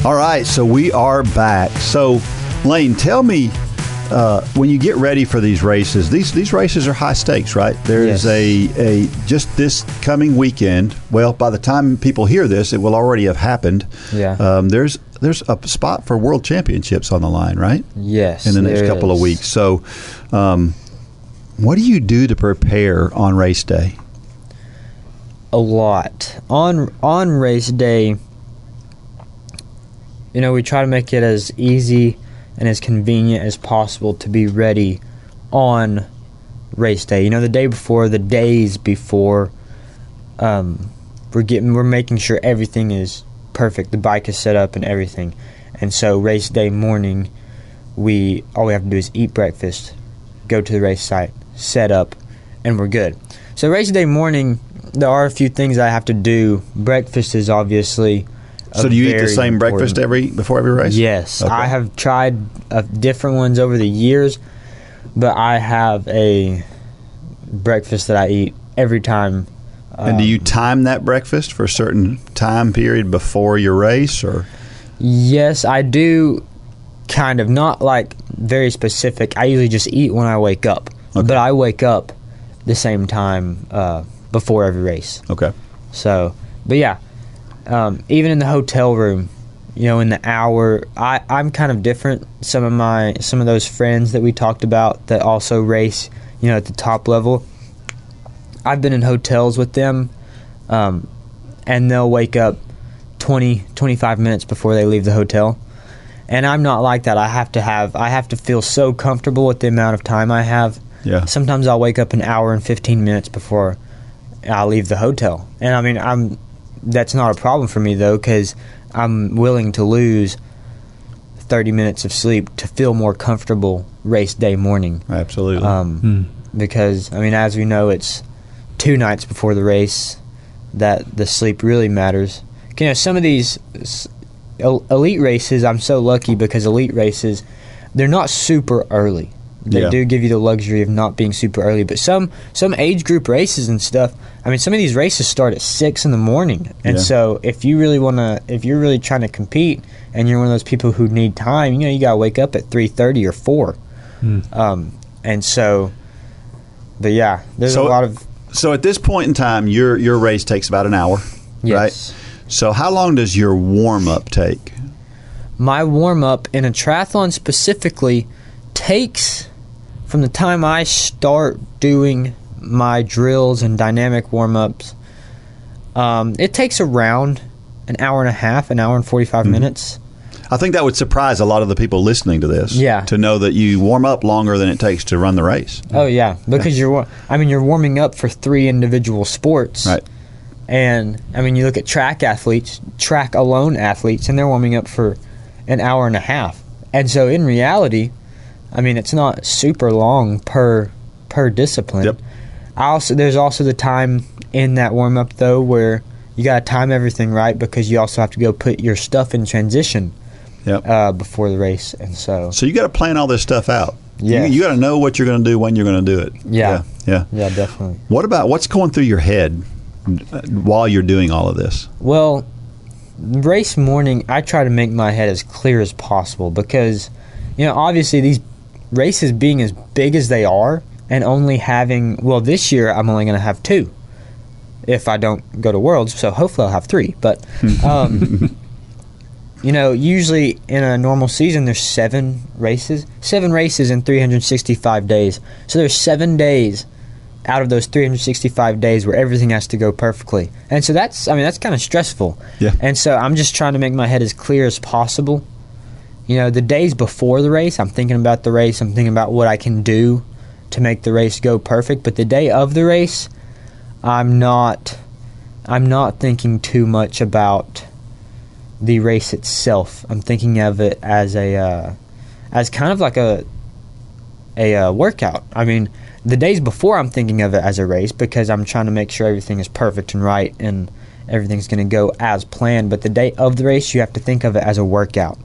All right, so we are back. So, Lane, tell me uh, when you get ready for these races, these these races are high stakes, right? There is Yes. a a just this coming weekend. Well, by the time people hear this, it will already have happened. Yeah. Um, there's there's a spot for world championships on the line, right? Yes. In the next couple of weeks. So, um, what do you do to prepare on race day? a lot on on race day you know we try to make it as easy and as convenient as possible to be ready on race day you know the day before the days before um, we're getting we're making sure everything is perfect the bike is set up and everything and so race day morning we all we have to do is eat breakfast go to the race site set up and we're good so race day morning there are a few things I have to do. Breakfast is obviously. So, do you eat the same breakfast every before every race? Yes, Okay. I have tried uh, different ones over the years, but I have a breakfast that I eat every time. And do um, you time that breakfast for a certain time period before your race, or Yes, I do. Kind of not like very specific. I usually just eat when I wake up, Okay. but I wake up the same time uh, before every race. okay? So, but yeah, um, even in the hotel room, you know, in the hour, I I'm kind of different. Some of my some of those friends that we talked about that also race, you know, at the top level. I've been in hotels with them, um, and they'll wake up 20, 25 minutes before they leave the hotel. And I'm not like that. I have to have I have to feel so comfortable with the amount of time I have Yeah. Sometimes I'll wake up an hour and 15 minutes before I leave the hotel. And I mean, I'm that's not a problem for me though cuz I'm willing to lose 30 minutes of sleep to feel more comfortable race day morning. Absolutely. Um, Because, I mean, as we know, it's two nights before the race that the sleep really matters. You know, some of these elite races, I'm so lucky because elite races, they're not super early. They Yeah. do give you the luxury of not being super early, but some some age group races and stuff. I mean, some of these races start at six in the morning, and Yeah. so if you really want to, if you're really trying to compete, and you're one of those people who need time, you know, you gotta wake up at three thirty or four. Um, and so, but yeah, there's So- a lot of so at this point in time, your your race takes about an hour, Yes. right? So how long does your warm up take? my warm up in a triathlon specifically takes from the time I start doing my drills and dynamic warm ups. Um, it takes around an hour and a half, an hour and 45 Mm-hmm. minutes. I think that would surprise a lot of the people listening to this. Yeah. To know that you warm up longer than it takes to run the race. Oh yeah, because you're I mean you're warming up for three individual sports. Right. And I mean you look at track athletes, track alone athletes and they're warming up for an hour and a half. And so in reality, I mean it's not super long per per discipline. Yep. I also there's also the time in that warm up though where you got to time everything right because you also have to go put your stuff in transition Yep. uh, before the race and so So you got to plan all this stuff out. Yes. You, you got to know what you're going to do when you're going to do it. Yeah. yeah. Yeah. yeah definitely What about what's going through your head uh, while you're doing all of this? Well, race morning, I try to make my head as clear as possible because, you know, obviously these races being as big as they are and only having, well, this year I'm only going to have two if I don't go to Worlds, so hopefully I'll have three. But, um, you know, usually in a normal season there's seven races, seven races in 365 days. So there's seven days out of those 365 days where everything has to go perfectly. And so that's, I mean, that's kind of stressful. Yeah. And so I'm just trying to make my head as clear as possible. You know, the days before the race, I'm thinking about the race, I'm thinking about what I can do to make the race go perfect. But the day of the race, I'm not, I'm not thinking too much about the race itself. I'm thinking of it as a, uh, as kind of like a, a uh, workout. I mean, the days before I'm thinking of it as a race because I'm trying to make sure everything is perfect and right and everything's going to go as planned. But the day of the race, you have to think of it as a workout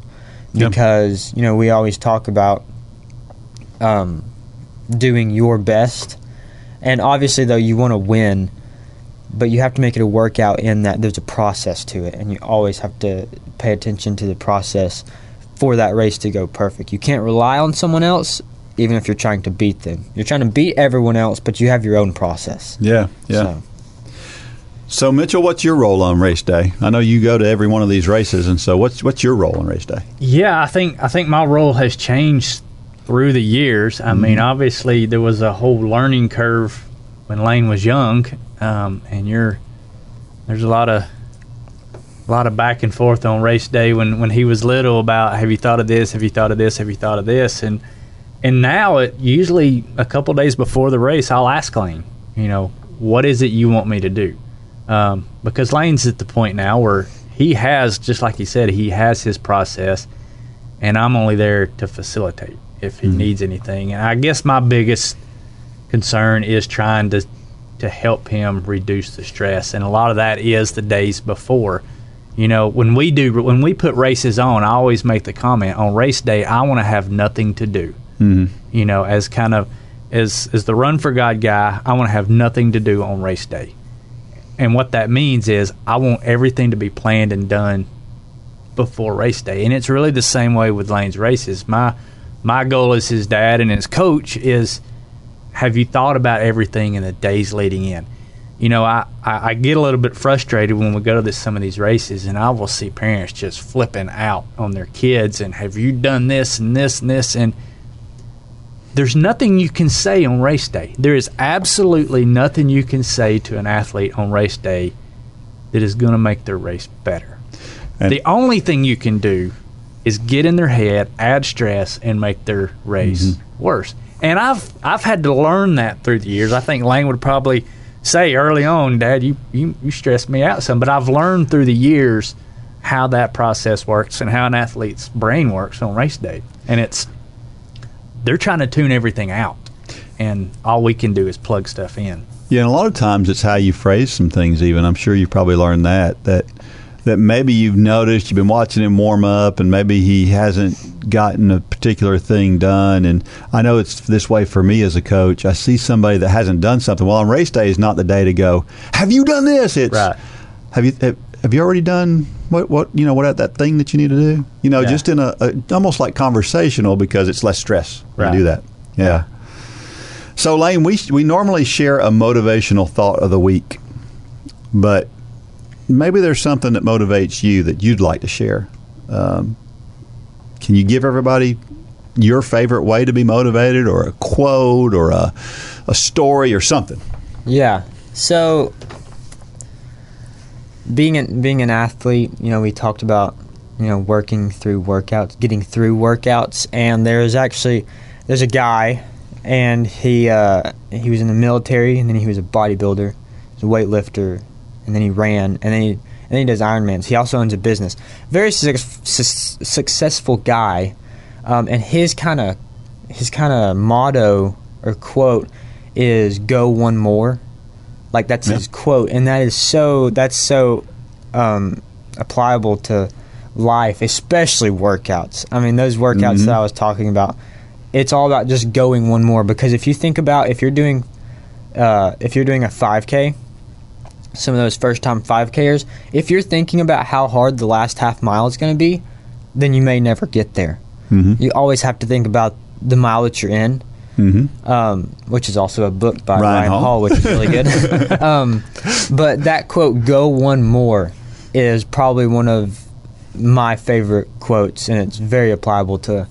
Yep. because you know we always talk about um, doing your best, and obviously though you want to win, but you have to make it a workout in that there's a process to it, and you always have to pay attention to the process for that race to go perfect. You can't rely on someone else. Even if you're trying to beat them, you're trying to beat everyone else, but you have your own process. Yeah. Yeah. So, So Mitchell, what's your role on race day? I know you go to every one of these races, and so what's what's your role on race day? Yeah, I think I think my role has changed through the years. I mean, obviously there was a whole learning curve when Lane was young, um, and you're there's a lot of a lot of back and forth on race day when when he was little about have you thought of this, have you thought of this, have you thought of this, and and now it usually a couple days before the race I'll ask Lane, you know, what is it you want me to do? Um, because Lane's at the point now where he has, just like he said, he has his process, and I'm only there to facilitate if he needs anything. And I guess my biggest concern is trying to to help him reduce the stress, and a lot of that is the days before. You know, when we do when we put races on, I always make the comment on race day. I want to have nothing to do. Mm-hmm. You know, as kind of as as the run for God guy, I want to have nothing to do on race day. And what that means is I want everything to be planned and done before race day. And it's really the same way with Lane's races. My my goal as his dad and his coach is have you thought about everything in the days leading in? You know, I, I, I get a little bit frustrated when we go to this, some of these races, and I will see parents just flipping out on their kids and have you done this and this and this and there's nothing you can say on race day. There is absolutely nothing you can say to an athlete on race day that is going to make their race better. And- the only thing you can do is get in their head, add stress, and make their race mm-hmm. worse. And I've I've had to learn that through the years. I think Lane would probably say early on, Dad, you you, you stressed me out some, but I've learned through the years how that process works and how an athlete's brain works on race day. And it's they're trying to tune everything out, and all we can do is plug stuff in. Yeah, and a lot of times it's how you phrase some things. Even I'm sure you've probably learned that that that maybe you've noticed you've been watching him warm up, and maybe he hasn't gotten a particular thing done. And I know it's this way for me as a coach. I see somebody that hasn't done something. Well, on race day is not the day to go. Have you done this? It's Right. have you have, have you already done what what you know what that thing that you need to do? You know, Yeah. just in a, a almost like conversational because it's less stress Right. you do that. Yeah. So Lane, we we normally share a motivational thought of the week, but maybe there's something that motivates you that you'd like to share. Um, can you give everybody your favorite way to be motivated, or a quote, or a a story, or something? Yeah. So being an, being an athlete, you know, we talked about you know working through workouts, getting through workouts, and there's actually there's a guy, and he uh, he was in the military, and then he was a bodybuilder, he's a weightlifter, and then he ran, and then he and then he does Ironmans. He also owns a business. Very suc su- successful guy, um, and his kind of his kind of motto or quote is "Go one more." Like that's Yeah. his quote, and that is so that's so um, applicable to life, especially workouts. I mean, those workouts Mhm. that I was talking about, it's all about just going one more. Because if you think about if you're doing uh, if you're doing a 5K, some of those first time 5Kers, if you're thinking about how hard the last half mile is going to be, then you may never get there. Mm-hmm. You always have to think about the mile that you're in, Mm-hmm. um, which is also a book by Ryan Ryan, Hall. Hall. which is really good. um, but that quote, "Go one more," is probably one of my favorite quotes, and it's very applicable to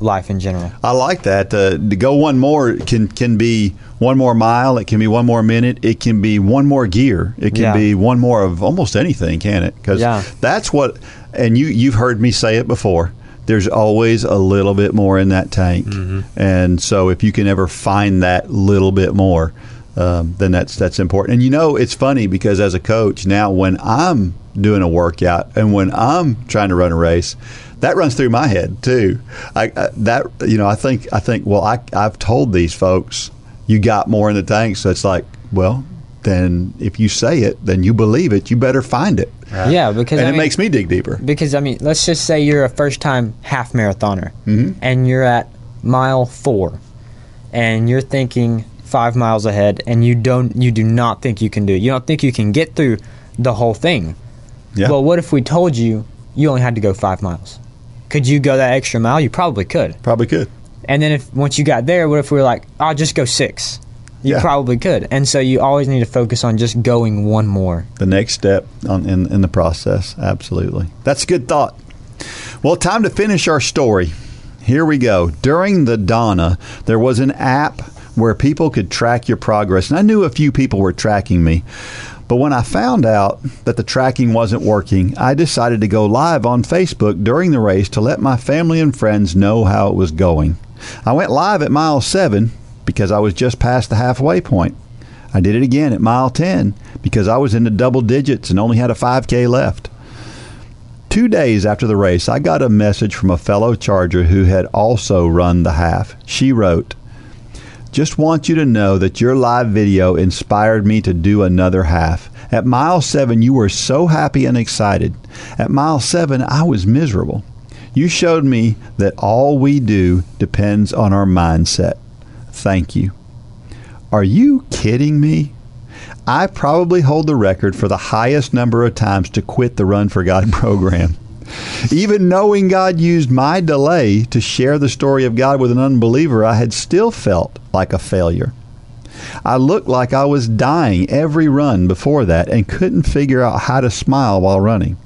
life in general. I like that. Uh, to go one more can can be one more mile. It can be one more minute. It can be one more gear. It can Yeah. be one more of almost anything, can it? Because Yeah. that's what. And you you've heard me say it before. There's always a little bit more in that tank, and so if you can ever find that little bit more, um, then that's that's important. And you know, it's funny because as a coach now, when I'm doing a workout and when I'm trying to run a race, that runs through my head too. I, I that you know, I think I think well, I I've told these folks you got more in the tank, so it's like, well, then if you say it, then you believe it. You better find it, Yeah, because and I it mean- makes me dig deeper. Because I mean, let's just say you're a first time half marathoner Mhm. and you're at mile 4 and you're thinking 5 miles ahead and you don't you do not think you can do it. You don't think you can get through the whole thing. Yeah. Well, what if we told you you only had to go 5 miles? Could you go that extra mile? You probably could. Probably could. And then if once you got there, what if we were like, "I'll just go 6?" You Yeah. probably could. And so you always need to focus on just going one more. the next step on, in, in the process. Absolutely. That's a good thought. Well, time to finish our story. Here we go. During the Donna, there was an app where people could track your progress. And I knew a few people were tracking me. But when I found out that the tracking wasn't working, I decided to go live on Facebook during the race to let my family and friends know how it was going. I went live at mile 7 because I was just past the halfway point. I did it again at mile 10 because I was in the double digits and only had a 5K left. Two days after the race, I got a message from a fellow Charger who had also run the half. She wrote, Just want you to know that your live video inspired me to do another half. At mile 7, you were so happy and excited. At mile 7, I was miserable. You showed me that all we do depends on our mindset. Thank you. Are you kidding me? I probably hold the record for the highest number of times to quit the Run for God program. Even knowing God used my delay to share the story of God with an unbeliever, I had still felt like a failure. I looked like I was dying every run before that and couldn't figure out how to smile while running.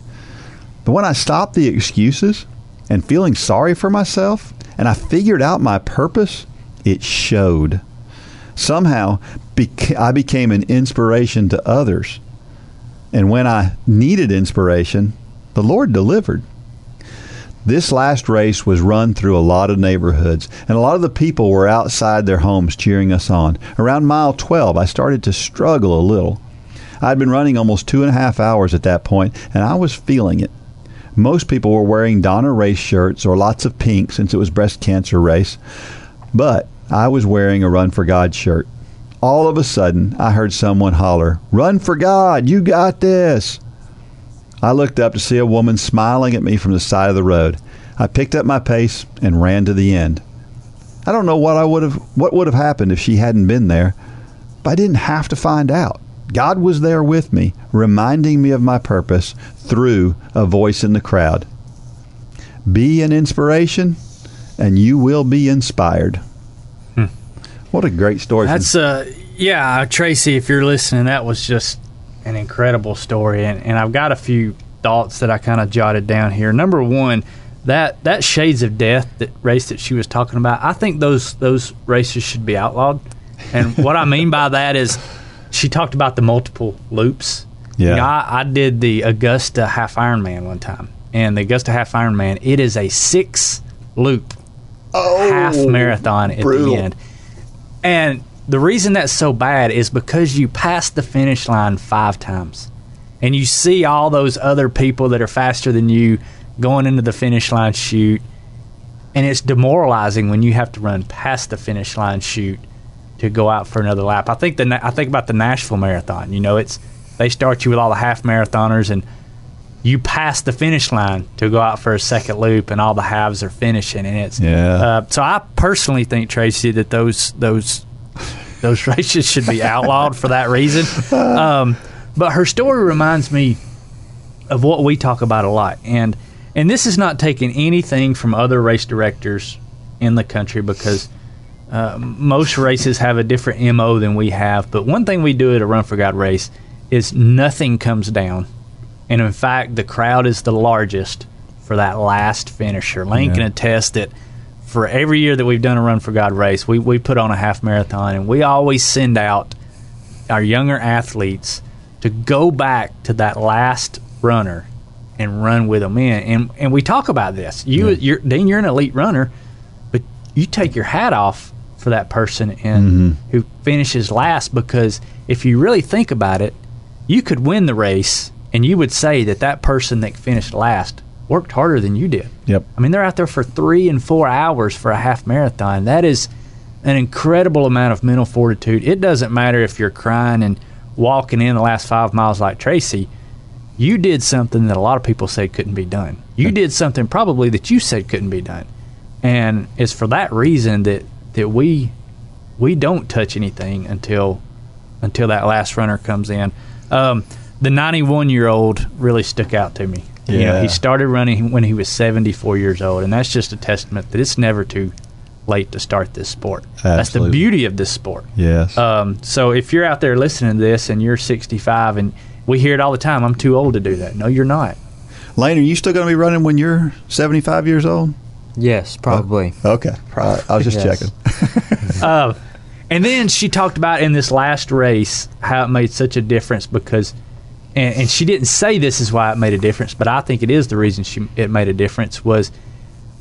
But when I stopped the excuses and feeling sorry for myself, and I figured out my purpose, it showed. Somehow, I became an inspiration to others. And when I needed inspiration, the Lord delivered. This last race was run through a lot of neighborhoods, and a lot of the people were outside their homes cheering us on. Around mile 12, I started to struggle a little. I'd been running almost two and a half hours at that point, and I was feeling it. Most people were wearing Donna race shirts or lots of pink since it was breast cancer race, but I was wearing a Run for God shirt. All of a sudden, I heard someone holler, Run for God! You got this! I looked up to see a woman smiling at me from the side of the road. I picked up my pace and ran to the end. I don't know what I would have what would have happened if she hadn't been there, but I didn't have to find out. God was there with me, reminding me of my purpose through a voice in the crowd. Be an inspiration, and you will be inspired. Hmm. What a great story! That's uh, yeah, Tracy. If you're listening, that was just an incredible story, and, and I've got a few thoughts that I kind of jotted down here. Number one, that that Shades of Death that race that she was talking about, I think those those races should be outlawed. And what I mean by that is, she talked about the multiple loops. Yeah, you know, I, I did the Augusta Half Ironman one time, and the Augusta Half Ironman it is a six loop oh, half marathon at brutal. the end, and the reason that's so bad is because you pass the finish line five times and you see all those other people that are faster than you going into the finish line chute. and it's demoralizing when you have to run past the finish line chute to go out for another lap. I think the I think about the Nashville marathon. You know, it's they start you with all the half marathoners and you pass the finish line to go out for a second loop, and all the halves are finishing, and it's yeah. Uh, so I personally think Tracy that those those those races should be outlawed for that reason. Um, but her story reminds me of what we talk about a lot, and and this is not taking anything from other race directors in the country because uh, most races have a different mo than we have. But one thing we do at a Run for God race is nothing comes down, and in fact, the crowd is the largest for that last finisher. Lane yeah. can attest that for every year that we've done a Run for God race, we, we put on a half marathon, and we always send out our younger athletes to go back to that last runner and run with them in. And and we talk about this. You, yeah. you're Dean, you're an elite runner, but you take your hat off for that person and mm-hmm. who finishes last because if you really think about it, you could win the race, and you would say that that person that finished last worked harder than you did. Yep. I mean, they're out there for three and four hours for a half marathon. That is an incredible amount of mental fortitude. It doesn't matter if you're crying and walking in the last five miles like Tracy. You did something that a lot of people said couldn't be done. You did something probably that you said couldn't be done, and it's for that reason that that we we don't touch anything until until that last runner comes in. Um, the 91 year old really stuck out to me. Yeah. You know, he started running when he was 74 years old, and that's just a testament that it's never too late to start this sport. Absolutely. That's the beauty of this sport. Yes. Um, so if you're out there listening to this and you're 65, and we hear it all the time, I'm too old to do that. No, you're not. Lane, are you still going to be running when you're 75 years old? Yes, probably. Oh, okay. I, I was just checking. uh, and then she talked about in this last race how it made such a difference because – and, and, she didn't say this is why it made a difference, but I think it is the reason she it made a difference was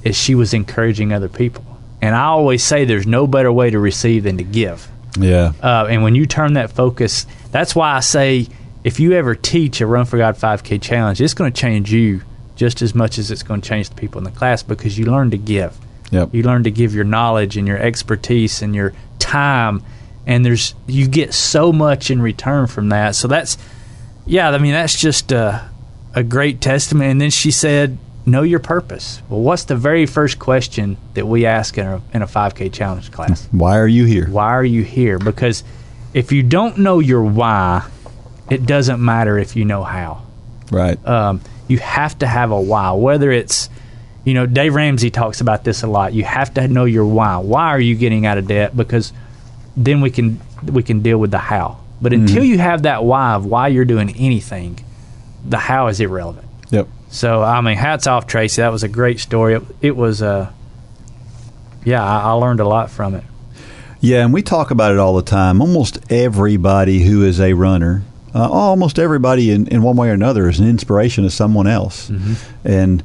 is she was encouraging other people. And I always say there's no better way to receive than to give. Yeah. Uh, and when you turn that focus, that's why I say if you ever teach a Run for God 5K challenge, it's going to change you just as much as it's going to change the people in the class because you learn to give. Yep. You learn to give your knowledge and your expertise and your time, and there's you get so much in return from that. So that's yeah, I mean that's just a, a great testament. And then she said, "Know your purpose." Well, what's the very first question that we ask in a in a 5K challenge class? Why are you here? Why are you here? Because if you don't know your why, it doesn't matter if you know how. Right. Um, you have to have a why, whether it's you know, Dave Ramsey talks about this a lot. You have to know your why. Why are you getting out of debt? Because then we can we can deal with the how. But until mm-hmm. you have that why of why you're doing anything, the how is irrelevant. Yep. So I mean, hats off, Tracy. That was a great story. It, it was, uh, yeah, I, I learned a lot from it. Yeah, and we talk about it all the time. Almost everybody who is a runner, uh, almost everybody in, in one way or another, is an inspiration to someone else. Mm-hmm. And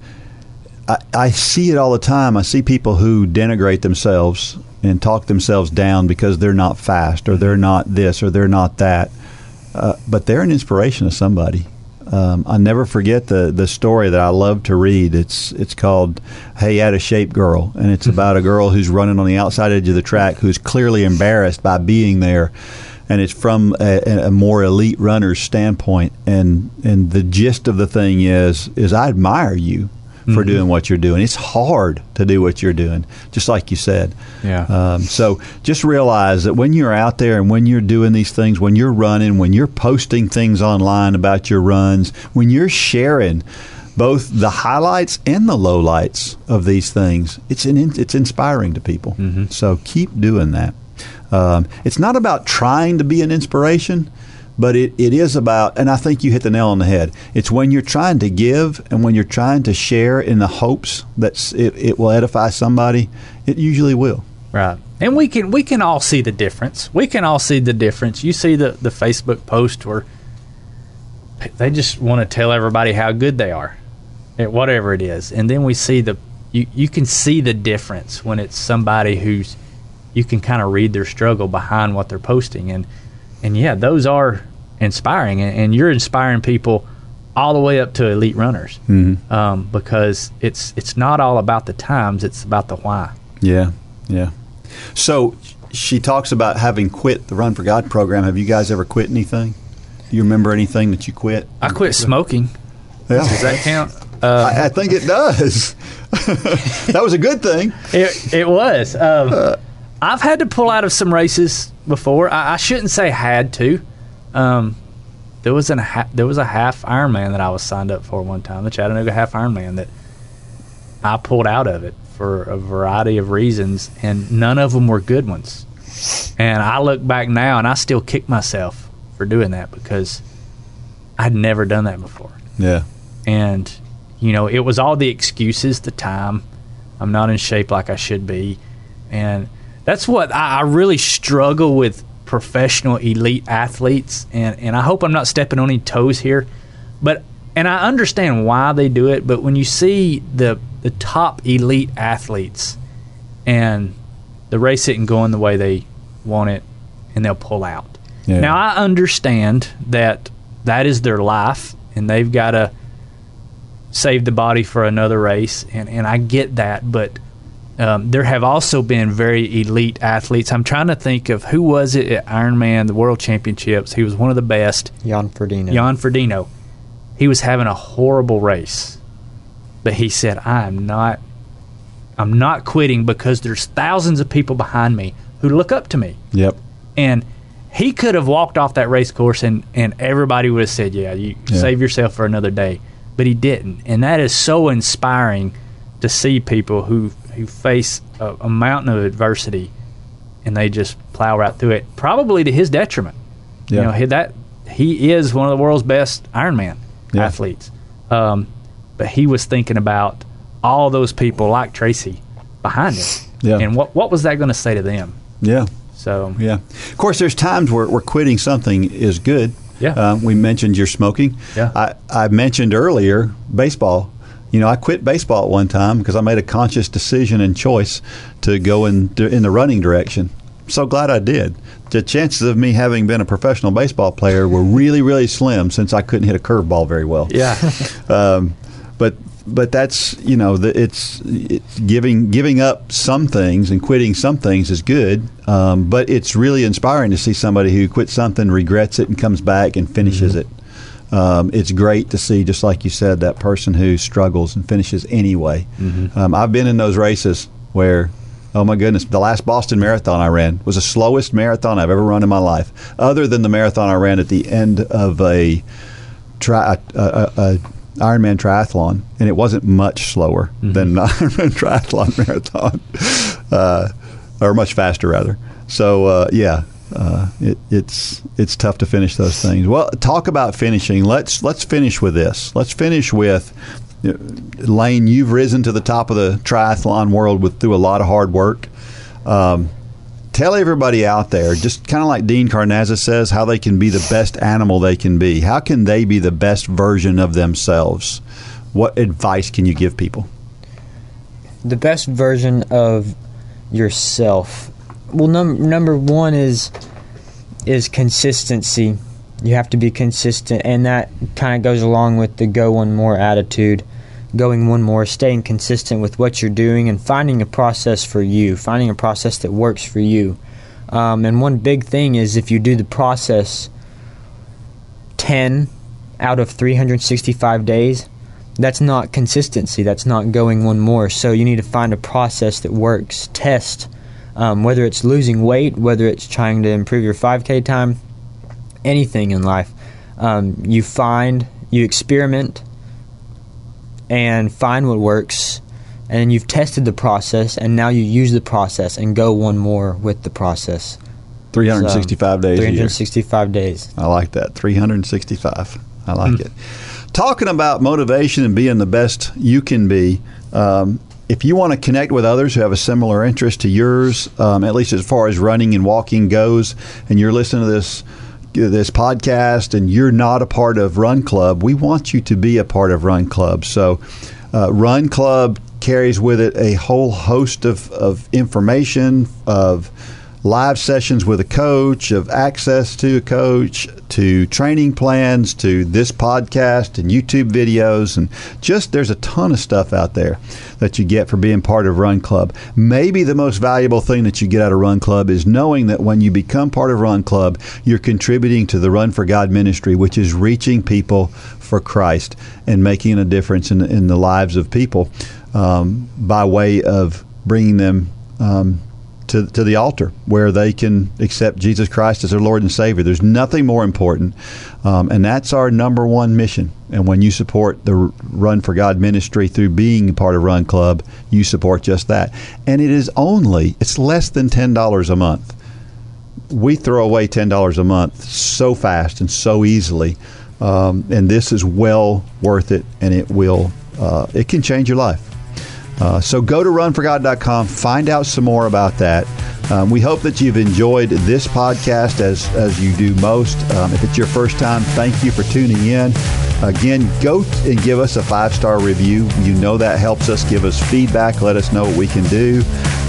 I, I see it all the time. I see people who denigrate themselves and talk themselves down because they're not fast or they're not this or they're not that. Uh, but they're an inspiration to somebody. Um, I never forget the the story that I love to read. It's it's called "Hey, Out of Shape Girl," and it's about a girl who's running on the outside edge of the track who's clearly embarrassed by being there, and it's from a, a more elite runner's standpoint. And and the gist of the thing is is I admire you for Mhm. doing what you're doing. It's hard to do what you're doing, just like you said. Yeah. Um, so just realize that when you're out there and when you're doing these things, when you're running, when you're posting things online about your runs, when you're sharing both the highlights and the lowlights of these things, it's an, it's inspiring to people. So keep doing that. Um, it's not about trying to be an inspiration, but it, it is about, and I think you hit the nail on the head. It's when you're trying to give and when you're trying to share in the hopes that it, it will edify somebody, it usually will. Right. And we can we can all see the difference. We can all see the difference. You see the the Facebook post where they just want to tell everybody how good they are at whatever it is. And then we see the you you can see the difference when it's somebody who's you can kind of read their struggle behind what they're posting and and yeah, those are inspiring and, and you're inspiring people all the way up to elite runners. Mhm. Um, because it's it's not all about the times, it's about the why. Yeah, yeah. So she talks about having quit the Run for God program. Have you guys ever quit anything? Do you remember anything that you quit? I quit smoking. Yeah. Does that count? I, I think it does. that was a good thing. It, it was. Um, I've had to pull out of some races before. I, I shouldn't say had to. Um, there was an ha- there was a half Ironman that I was signed up for one time, the Chattanooga Half Ironman, that I pulled out of it for a variety of reasons, and none of them were good ones. And I look back now, and I still kick myself for doing that because I'd never done that before Yeah. and you know it was all the excuses the time i'm not in shape like i should be and that's what i, I really struggle with professional elite athletes and, and i hope i'm not stepping on any toes here but and i understand why they do it but when you see the the top elite athletes and the race isn't going the way they want it and they'll pull out Yeah. now i understand that that is their life and they've got to save the body for another race and, and i get that but um, there have also been very elite athletes i'm trying to think of who was it at ironman the world championships he was one of the best Jan Frodeno. Jan Frodeno. He was having a horrible race, but he said, "I am not. I'm not quitting because there's thousands of people behind me who look up to me." Yep. And he could have walked off that race course, and and everybody would have said, "Yeah, you Yeah. save yourself for another day," but he didn't, and that is so inspiring to see people who who face a, a mountain of adversity, and they just plow right through it, probably to his detriment. Yeah. You know, he, that he is one of the world's best Ironman Yeah. athletes. Um, but he was thinking about all those people like Tracy behind him. Yeah. And what what was that going to say to them? Yeah. So Yeah. Of course, there's times where, where quitting something is good. Yeah. Um, we mentioned your smoking. Yeah. I, I mentioned earlier baseball. You know, I quit baseball at one time because I made a conscious decision and choice to go in in the running direction. So glad I did. The chances of me having been a professional baseball player were really, really slim since I couldn't hit a curveball very well. yeah, Um, but but that's you know the, it's it's giving giving up some things and quitting some things is good. Um, but it's really inspiring to see somebody who quits something, regrets it, and comes back and finishes it. Um, it's great to see, just like you said, that person who struggles and finishes anyway. Um, I've been in those races where. Oh my goodness! The last Boston Marathon I ran was the slowest marathon I've ever run in my life, other than the marathon I ran at the end of a tri- a, a, a Ironman triathlon, and it wasn't much slower than the Ironman triathlon marathon, uh, or much faster rather. So uh, yeah, uh, it, it's it's tough to finish those things. Well, talk about finishing. Let's let's finish with this. Let's finish with. Lane, you've risen to the top of the triathlon world with through a lot of hard work. Um, tell everybody out there, just kind of like Dean Carnazza says, how they can be the best animal they can be. How can they be the best version of themselves? What advice can you give people? the best version of yourself. Well, num- number one is is consistency. You have to be consistent, and that kind of goes along with the go one more attitude. Going one more, staying consistent with what you're doing, and finding a process for you, finding a process that works for you. Um, and one big thing is if you do the process 10 out of 365 days, that's not consistency. That's not going one more. So you need to find a process that works. Test um, whether it's losing weight, whether it's trying to improve your 5K time, anything in life. Um, you find, you experiment, and find what works, and you've tested the process, and now you use the process and go one more with the process. 365 days. 365 days. I like that. 365. I like mm. it. Talking about motivation and being the best you can be. Um, if you want to connect with others who have a similar interest to yours, um, at least as far as running and walking goes, and you're listening to this this podcast and you're not a part of Run Club, we want you to be a part of Run Club. So, uh, Run Club carries with it a whole host of, of information, of live sessions with a coach, of access to a coach, to training plans, to this podcast and YouTube videos, and just there's a ton of stuff out there that you get for being part of Run Club. Maybe the most valuable thing that you get out of Run Club is knowing that when you become part of Run Club, you're contributing to the Run for God ministry, which is reaching people for Christ and making a difference in, in the lives of people um, by way of bringing them um, to, to the altar where they can accept Jesus Christ as their Lord and Savior. There's nothing more important, um, and that's our number one mission. And when you support the Run for God ministry through being part of Run Club, you support just that. And it is only, it's less than $10 a month. We throw away $10 a month so fast and so easily. Um, and this is well worth it, and it will, uh, it can change your life. Uh, so go to runforgod.com, find out some more about that. Um, we hope that you've enjoyed this podcast as, as you do most. Um, if it's your first time, thank you for tuning in. Again, go and give us a five star review. You know that helps us give us feedback, let us know what we can do.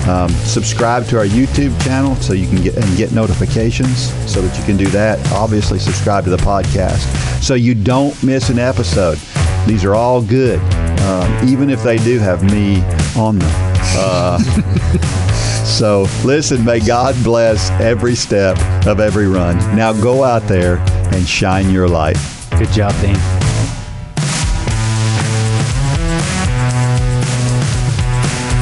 Um, subscribe to our YouTube channel so you can get and get notifications so that you can do that. Obviously, subscribe to the podcast so you don't miss an episode. These are all good, um, even if they do have me on them. Uh, so listen, may God bless every step of every run. Now go out there and shine your light. Good job, Dean.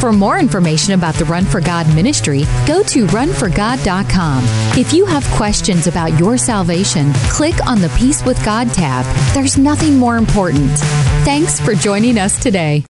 For more information about the Run for God ministry, go to runforgod.com. If you have questions about your salvation, click on the Peace with God tab. There's nothing more important. Thanks for joining us today.